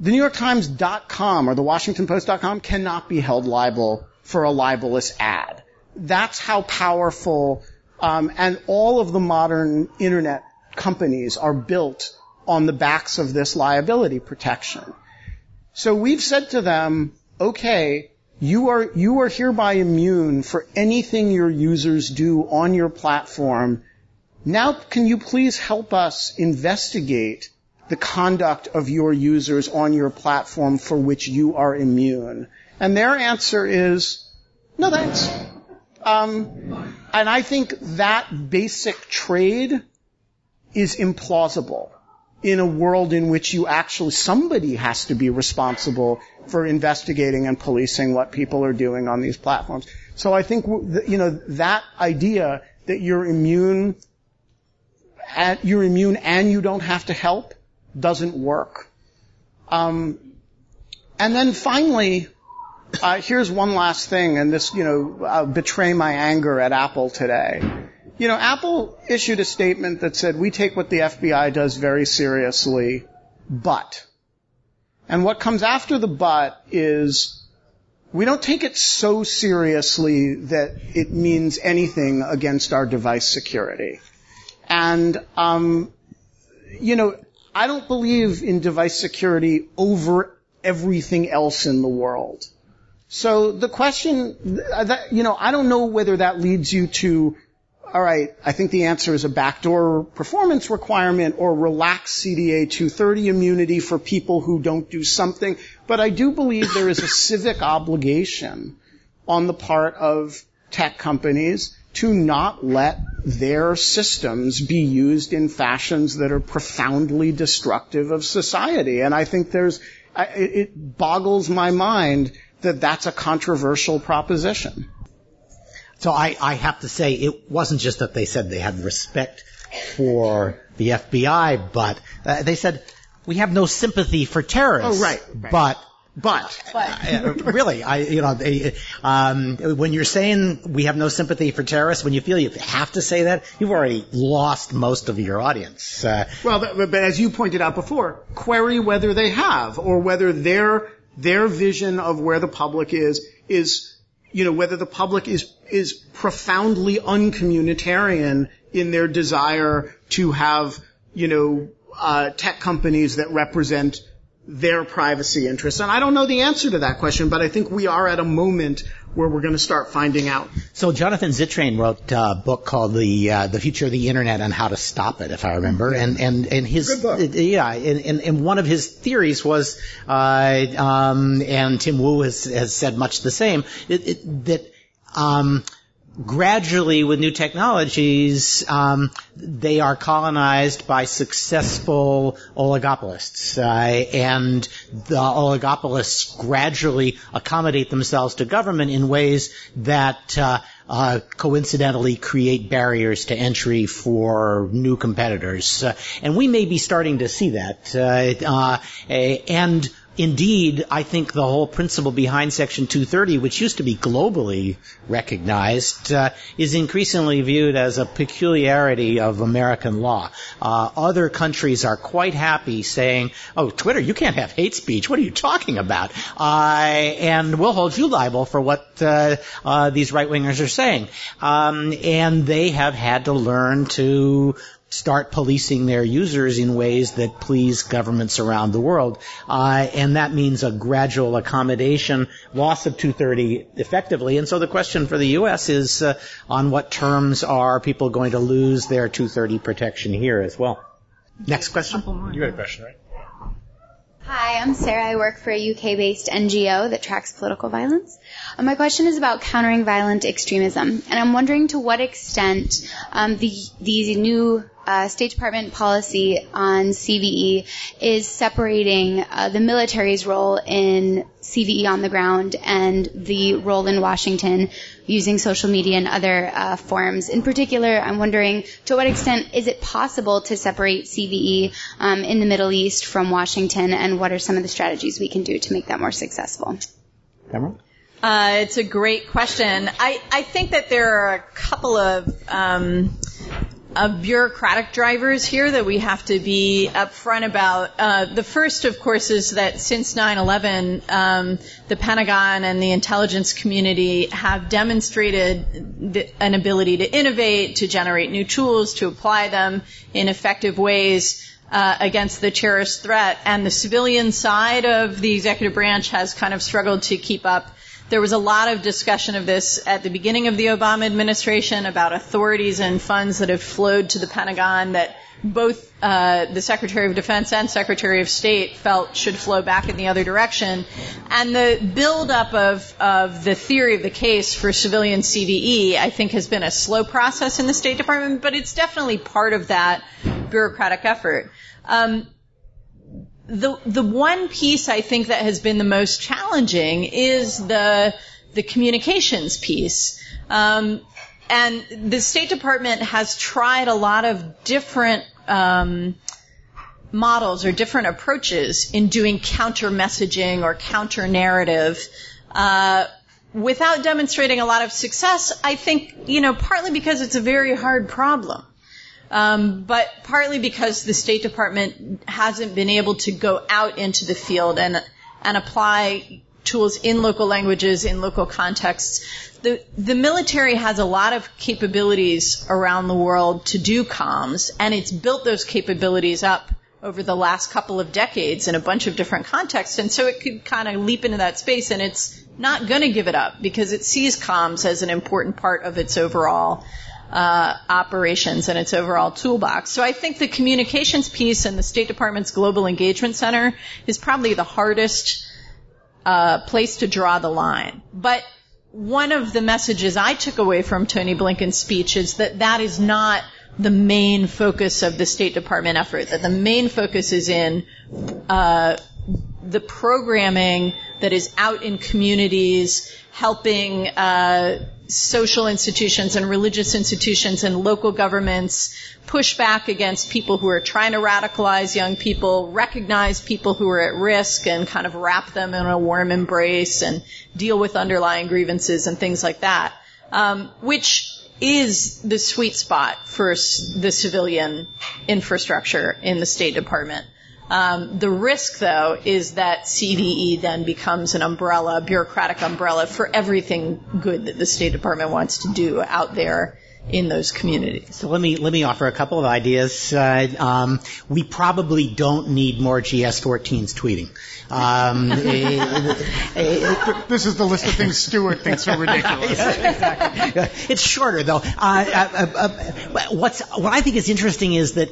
The New York Times.com or the Washington Post.com cannot be held liable for a libelous ad. That's how powerful, um, and all of the modern internet companies are built on the backs of this liability protection. So we've said to them, okay, you are, you are hereby immune for anything your users do on your platform. Now can you please help us investigate the conduct of your users on your platform for which you are immune? And their answer is, no thanks. Um, and I think that basic trade is implausible in a world in which you actually, somebody has to be responsible for investigating and policing what people are doing on these platforms. So I think, you know, that idea that you're immune, you're immune and you don't have to help doesn't work. Um, and then finally, uh, here's one last thing, and this, you know, I'll betray my anger at Apple today. You know, Apple issued a statement that said, we take what the FBI does very seriously, but. And what comes after the but is, we don't take it so seriously that it means anything against our device security. And, um, you know, I don't believe in device security over everything else in the world. So the question, uh, you know, I don't know whether that leads you to all right, I think the answer is a backdoor performance requirement or relaxed CDA 230 immunity for people who don't do something. But I do believe there is a civic obligation on the part of tech companies to not let their systems be used in fashions that are profoundly destructive of society. And I think there's, it boggles my mind that that's a controversial proposition. So I, I have to say it wasn't just that they said they had respect for the FBI, but uh, they said we have no sympathy for terrorists. Oh, right. right. But but, uh, really, I, you know, they, um, when you're saying we have no sympathy for terrorists, when you feel you have to say that, you've already lost most of your audience. Uh, well, but, but as you pointed out before, query whether they have or whether their their vision of where the public is is, you know, whether the public is is profoundly uncommunitarian in their desire to have, you know, uh, tech companies that represent their privacy interests? And I don't know the answer to that question, but I think we are at a moment where we're going to start finding out. So Jonathan Zittrain wrote a book called the uh, the future of the internet and how to stop it, if I remember. And and and his yeah, and, and, and one of his theories was, uh, um, and Tim Wu has has said much the same, it, it, that. Um, gradually with new technologies, um, they are colonized by successful oligopolists, uh, and the oligopolists gradually accommodate themselves to government in ways that uh, uh, coincidentally create barriers to entry for new competitors, uh, and we may be starting to see that, uh, uh, and Indeed, I think the whole principle behind Section 230, which used to be globally recognized, uh, is increasingly viewed as a peculiarity of American law. Uh, other countries are quite happy saying, "Oh, Twitter, you can't have hate speech. What are you talking about?" Uh, and we'll hold you liable for what uh, uh, these right wingers are saying. Um, and they have had to learn to start policing their users in ways that please governments around the world. Uh, and that means a gradual accommodation, loss of 230 effectively. And so the question for the U.S. is uh, on what terms are people going to lose their 230 protection here as well? Next question. You had a question, right? Hi, I'm Sarah. I work for a UK-based NGO that tracks political violence. Uh, my question is about countering violent extremism, and I'm wondering to what extent um, the, the new uh, State Department policy on CVE is separating uh, the military's role in CVE on the ground and the role in Washington using social media and other uh, forms. In particular, I'm wondering to what extent is it possible to separate CVE um, in the Middle East from Washington, and what are some of the strategies we can do to make that more successful? Tamara? Uh, it's a great question. I, I think that there are a couple of um, of bureaucratic drivers here that we have to be upfront about. Uh, the first, of course, is that since 9/11, um, the Pentagon and the intelligence community have demonstrated the, an ability to innovate, to generate new tools, to apply them in effective ways. Uh, against the terrorist threat, and the civilian side of the executive branch has kind of struggled to keep up there was a lot of discussion of this at the beginning of the Obama administration about authorities and funds that have flowed to the Pentagon that both uh, the Secretary of Defense and Secretary of State felt should flow back in the other direction. And the buildup of, of the theory of the case for civilian CVE, I think, has been a slow process in the State Department, but it's definitely part of that bureaucratic effort. Um, the the one piece I think that has been the most challenging is the the communications piece. Um, and the State Department has tried a lot of different um, models or different approaches in doing counter messaging or counter narrative. Uh, without demonstrating a lot of success, I think, you know, partly because it's a very hard problem um, but partly because the State Department hasn't been able to go out into the field and and apply tools in local languages in local contexts. The the military has a lot of capabilities around the world to do comms, and it's built those capabilities up over the last couple of decades in a bunch of different contexts, and so it could kind of leap into that space, and it's not going to give it up because it sees comms as an important part of its overall uh, operations and its overall toolbox. So I think the communications piece and the State Department's Global Engagement Center is probably the hardest uh, place to draw the line. But one of the messages I took away from Tony Blinken's speech is that that is not the main focus of the State Department effort. That the main focus is in uh, the programming that is out in communities, helping uh, social institutions and religious institutions and local governments push back against people who are trying to radicalize young people, recognize people who are at risk and kind of wrap them in a warm embrace and deal with underlying grievances and things like that, um, which is the sweet spot for the civilian infrastructure in the State Department. Um, the risk, though, is that CVE then becomes an umbrella, bureaucratic umbrella for everything good that the State Department wants to do out there in those communities. So let me let me offer a couple of ideas. Uh, um, we probably don't need more GS14s tweeting. Um, this is the list of things Stewart thinks are ridiculous. exactly. It's shorter though. Uh, uh, uh, what's what I think is interesting is that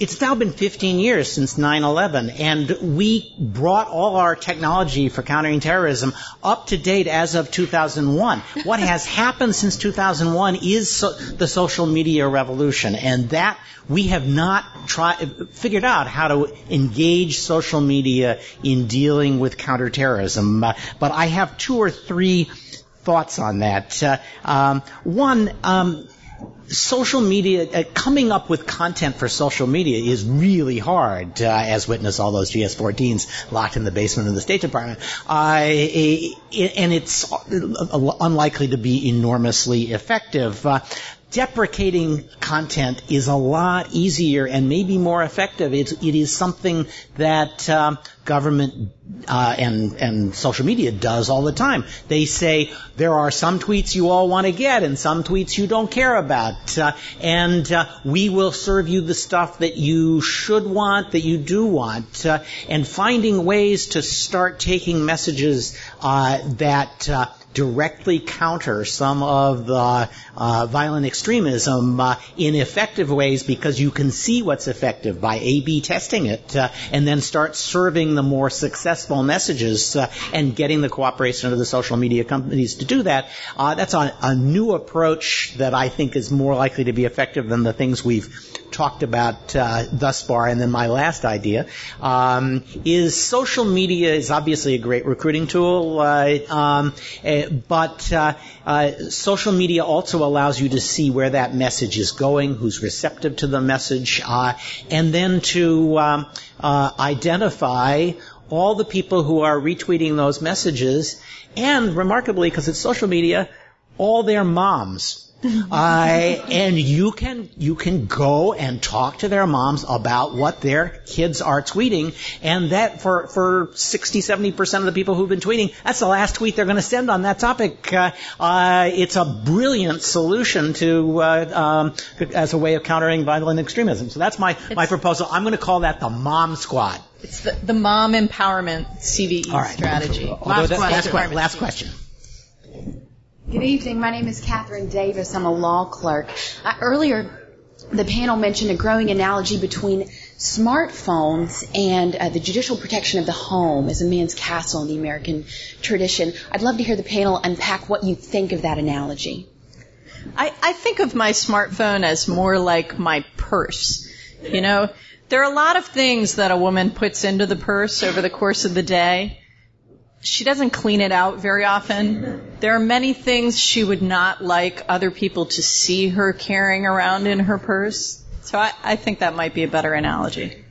it's now been 15 years since 9-11 and we brought all our technology for countering terrorism up to date as of 2001. What has happened since 2001 is so, the social media revolution and that we have not tried, figured out how to engage social media in dealing with counterterrorism. But I have two or three thoughts on that. Uh, um, one, um, social media, uh, coming up with content for social media is really hard, uh, as witness all those GS14s locked in the basement of the State Department. Uh, and it's unlikely to be enormously effective. Deprecating content is a lot easier and maybe more effective. It's, it is something that um, government uh, and and social media does all the time. They say there are some tweets you all want to get and some tweets you don't care about, uh, and uh, we will serve you the stuff that you should want, that you do want, uh, and finding ways to start taking messages uh, that uh, directly counter some of the uh, violent extremism uh, in effective ways because you can see what's effective by A/B testing it, uh, and then start serving the more successful messages uh, and getting the cooperation of the social media companies to do that. Uh, that's a, a new approach that I think is more likely to be effective than the things we've talked about uh, thus far. And then my last idea um, is social media is obviously a great recruiting tool, uh, um, uh, but uh, uh, social media also allows you to see where that message is going, who's receptive to the message, uh, and then to um, identify all the people who are retweeting those messages, and remarkably, because it's social media, all their moms uh, and you can you can go and talk to their moms about what their kids are tweeting, and that for for 60, 70 percent of the people who've been tweeting, that's the last tweet they're going to send on that topic. Uh, uh, it's a brilliant solution to uh, um, as a way of countering violent extremism. So that's my my proposal. I'm going to call that the Mom Squad. It's the, the mom empowerment CVE strategy. Last, last, last, last question. Good evening. My name is Catherine Davis. I'm a law clerk. I, earlier, the panel mentioned a growing analogy between smartphones and uh, the judicial protection of the home as a man's castle in the American tradition. I'd love to hear the panel unpack what you think of that analogy. I, I think of my smartphone as more like my purse. You know, there are a lot of things that a woman puts into the purse over the course of the day she doesn't clean it out very often. There are many things she would not like other people to see her carrying around in her purse. So I, I think that might be a better analogy.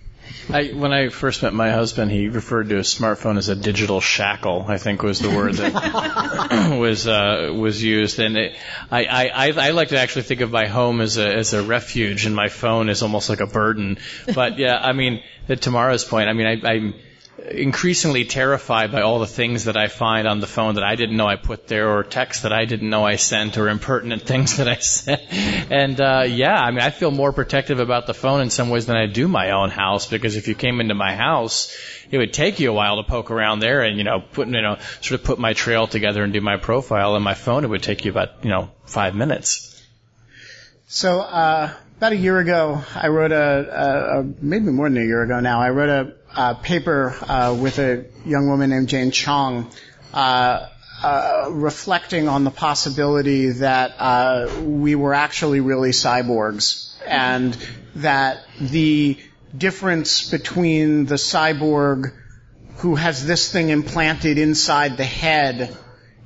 I, when I first met my husband, he referred to a smartphone as a digital shackle. I think was the word that was uh, was used. And it, I, I I like to actually think of my home as a as a refuge, and my phone is almost like a burden. But yeah, I mean, at Tamara's point, I mean, I, I'm increasingly terrified by all the things that I find on the phone that I didn't know I put there, or texts that I didn't know I sent, or impertinent things that I sent. And uh, yeah, I mean, I feel more protective about the phone in some ways than I do my own house because if you came into my house, it would take you a while to poke around there and you know put you know sort of put my trail together and do my profile. On my phone, it would take you about you know five minutes. So uh, about a year ago, I wrote a, a, a, maybe more than a year ago now. I wrote a, a paper uh, with a young woman named Jane Chong. Uh, uh, reflecting on the possibility that uh, we were actually really cyborgs and that the difference between the cyborg who has this thing implanted inside the head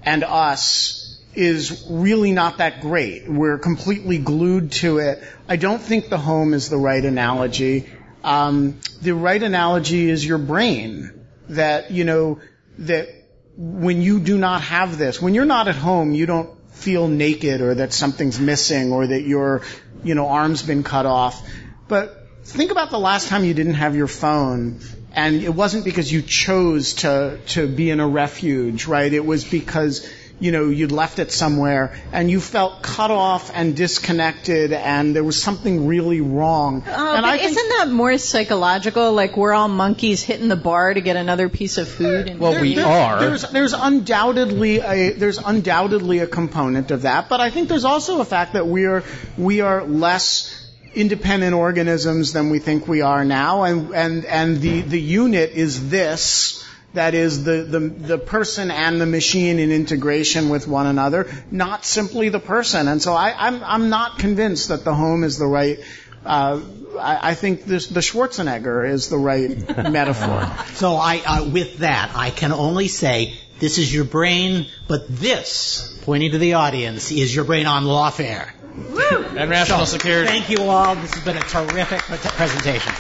and us is really not that great. We're completely glued to it. I don't think the home is the right analogy. Um, the right analogy is your brain. That, you know, that when you do not have this, when you're not at home, you don't feel naked or that something's missing or that your, you know, arm's been cut off. But think about the last time you didn't have your phone and it wasn't because you chose to, to be in a refuge, right? It was because you know, you'd left it somewhere and you felt cut off and disconnected and there was something really wrong. Oh, and but isn't that more psychological? Like we're all monkeys hitting the bar to get another piece of food. And well, there, we there, are. There's, there's undoubtedly a there's undoubtedly a component of that, but I think there's also a fact that we are we are less independent organisms than we think we are now, and and and the the unit is this that is the, the, the person and the machine in integration with one another, not simply the person. And so I, I'm, I'm not convinced that the home is the right uh, I, I, think this, the Schwarzenegger is the right metaphor. So I, uh, with that, I can only say this is your brain, but this, pointing to the audience, is your brain on lawfare. Woo! And national so, security. Thank you all. This has been a terrific presentation.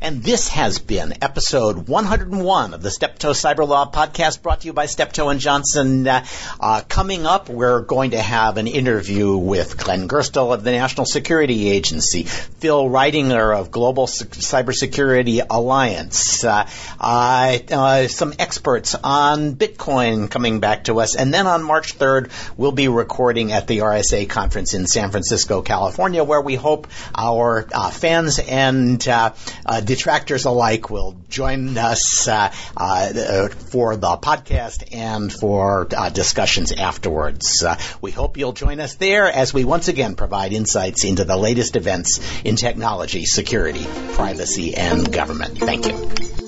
And this has been episode 101 of the Steptoe Cyber Law podcast brought to you by Steptoe and Johnson. Uh, uh, coming up, we're going to have an interview with Glenn Gerstell of the National Security Agency, Phil Reitinger of Global Cybersecurity Alliance, uh, uh, uh, some experts on Bitcoin coming back to us. And then on March 3rd, we'll be recording at the RSA conference in San Francisco, California, where we hope our fans and detractors alike will join us uh, uh, for the podcast and for uh, discussions afterwards. Uh, we hope you'll join us there as we once again provide insights into the latest events in technology, security, privacy, and government. Thank you.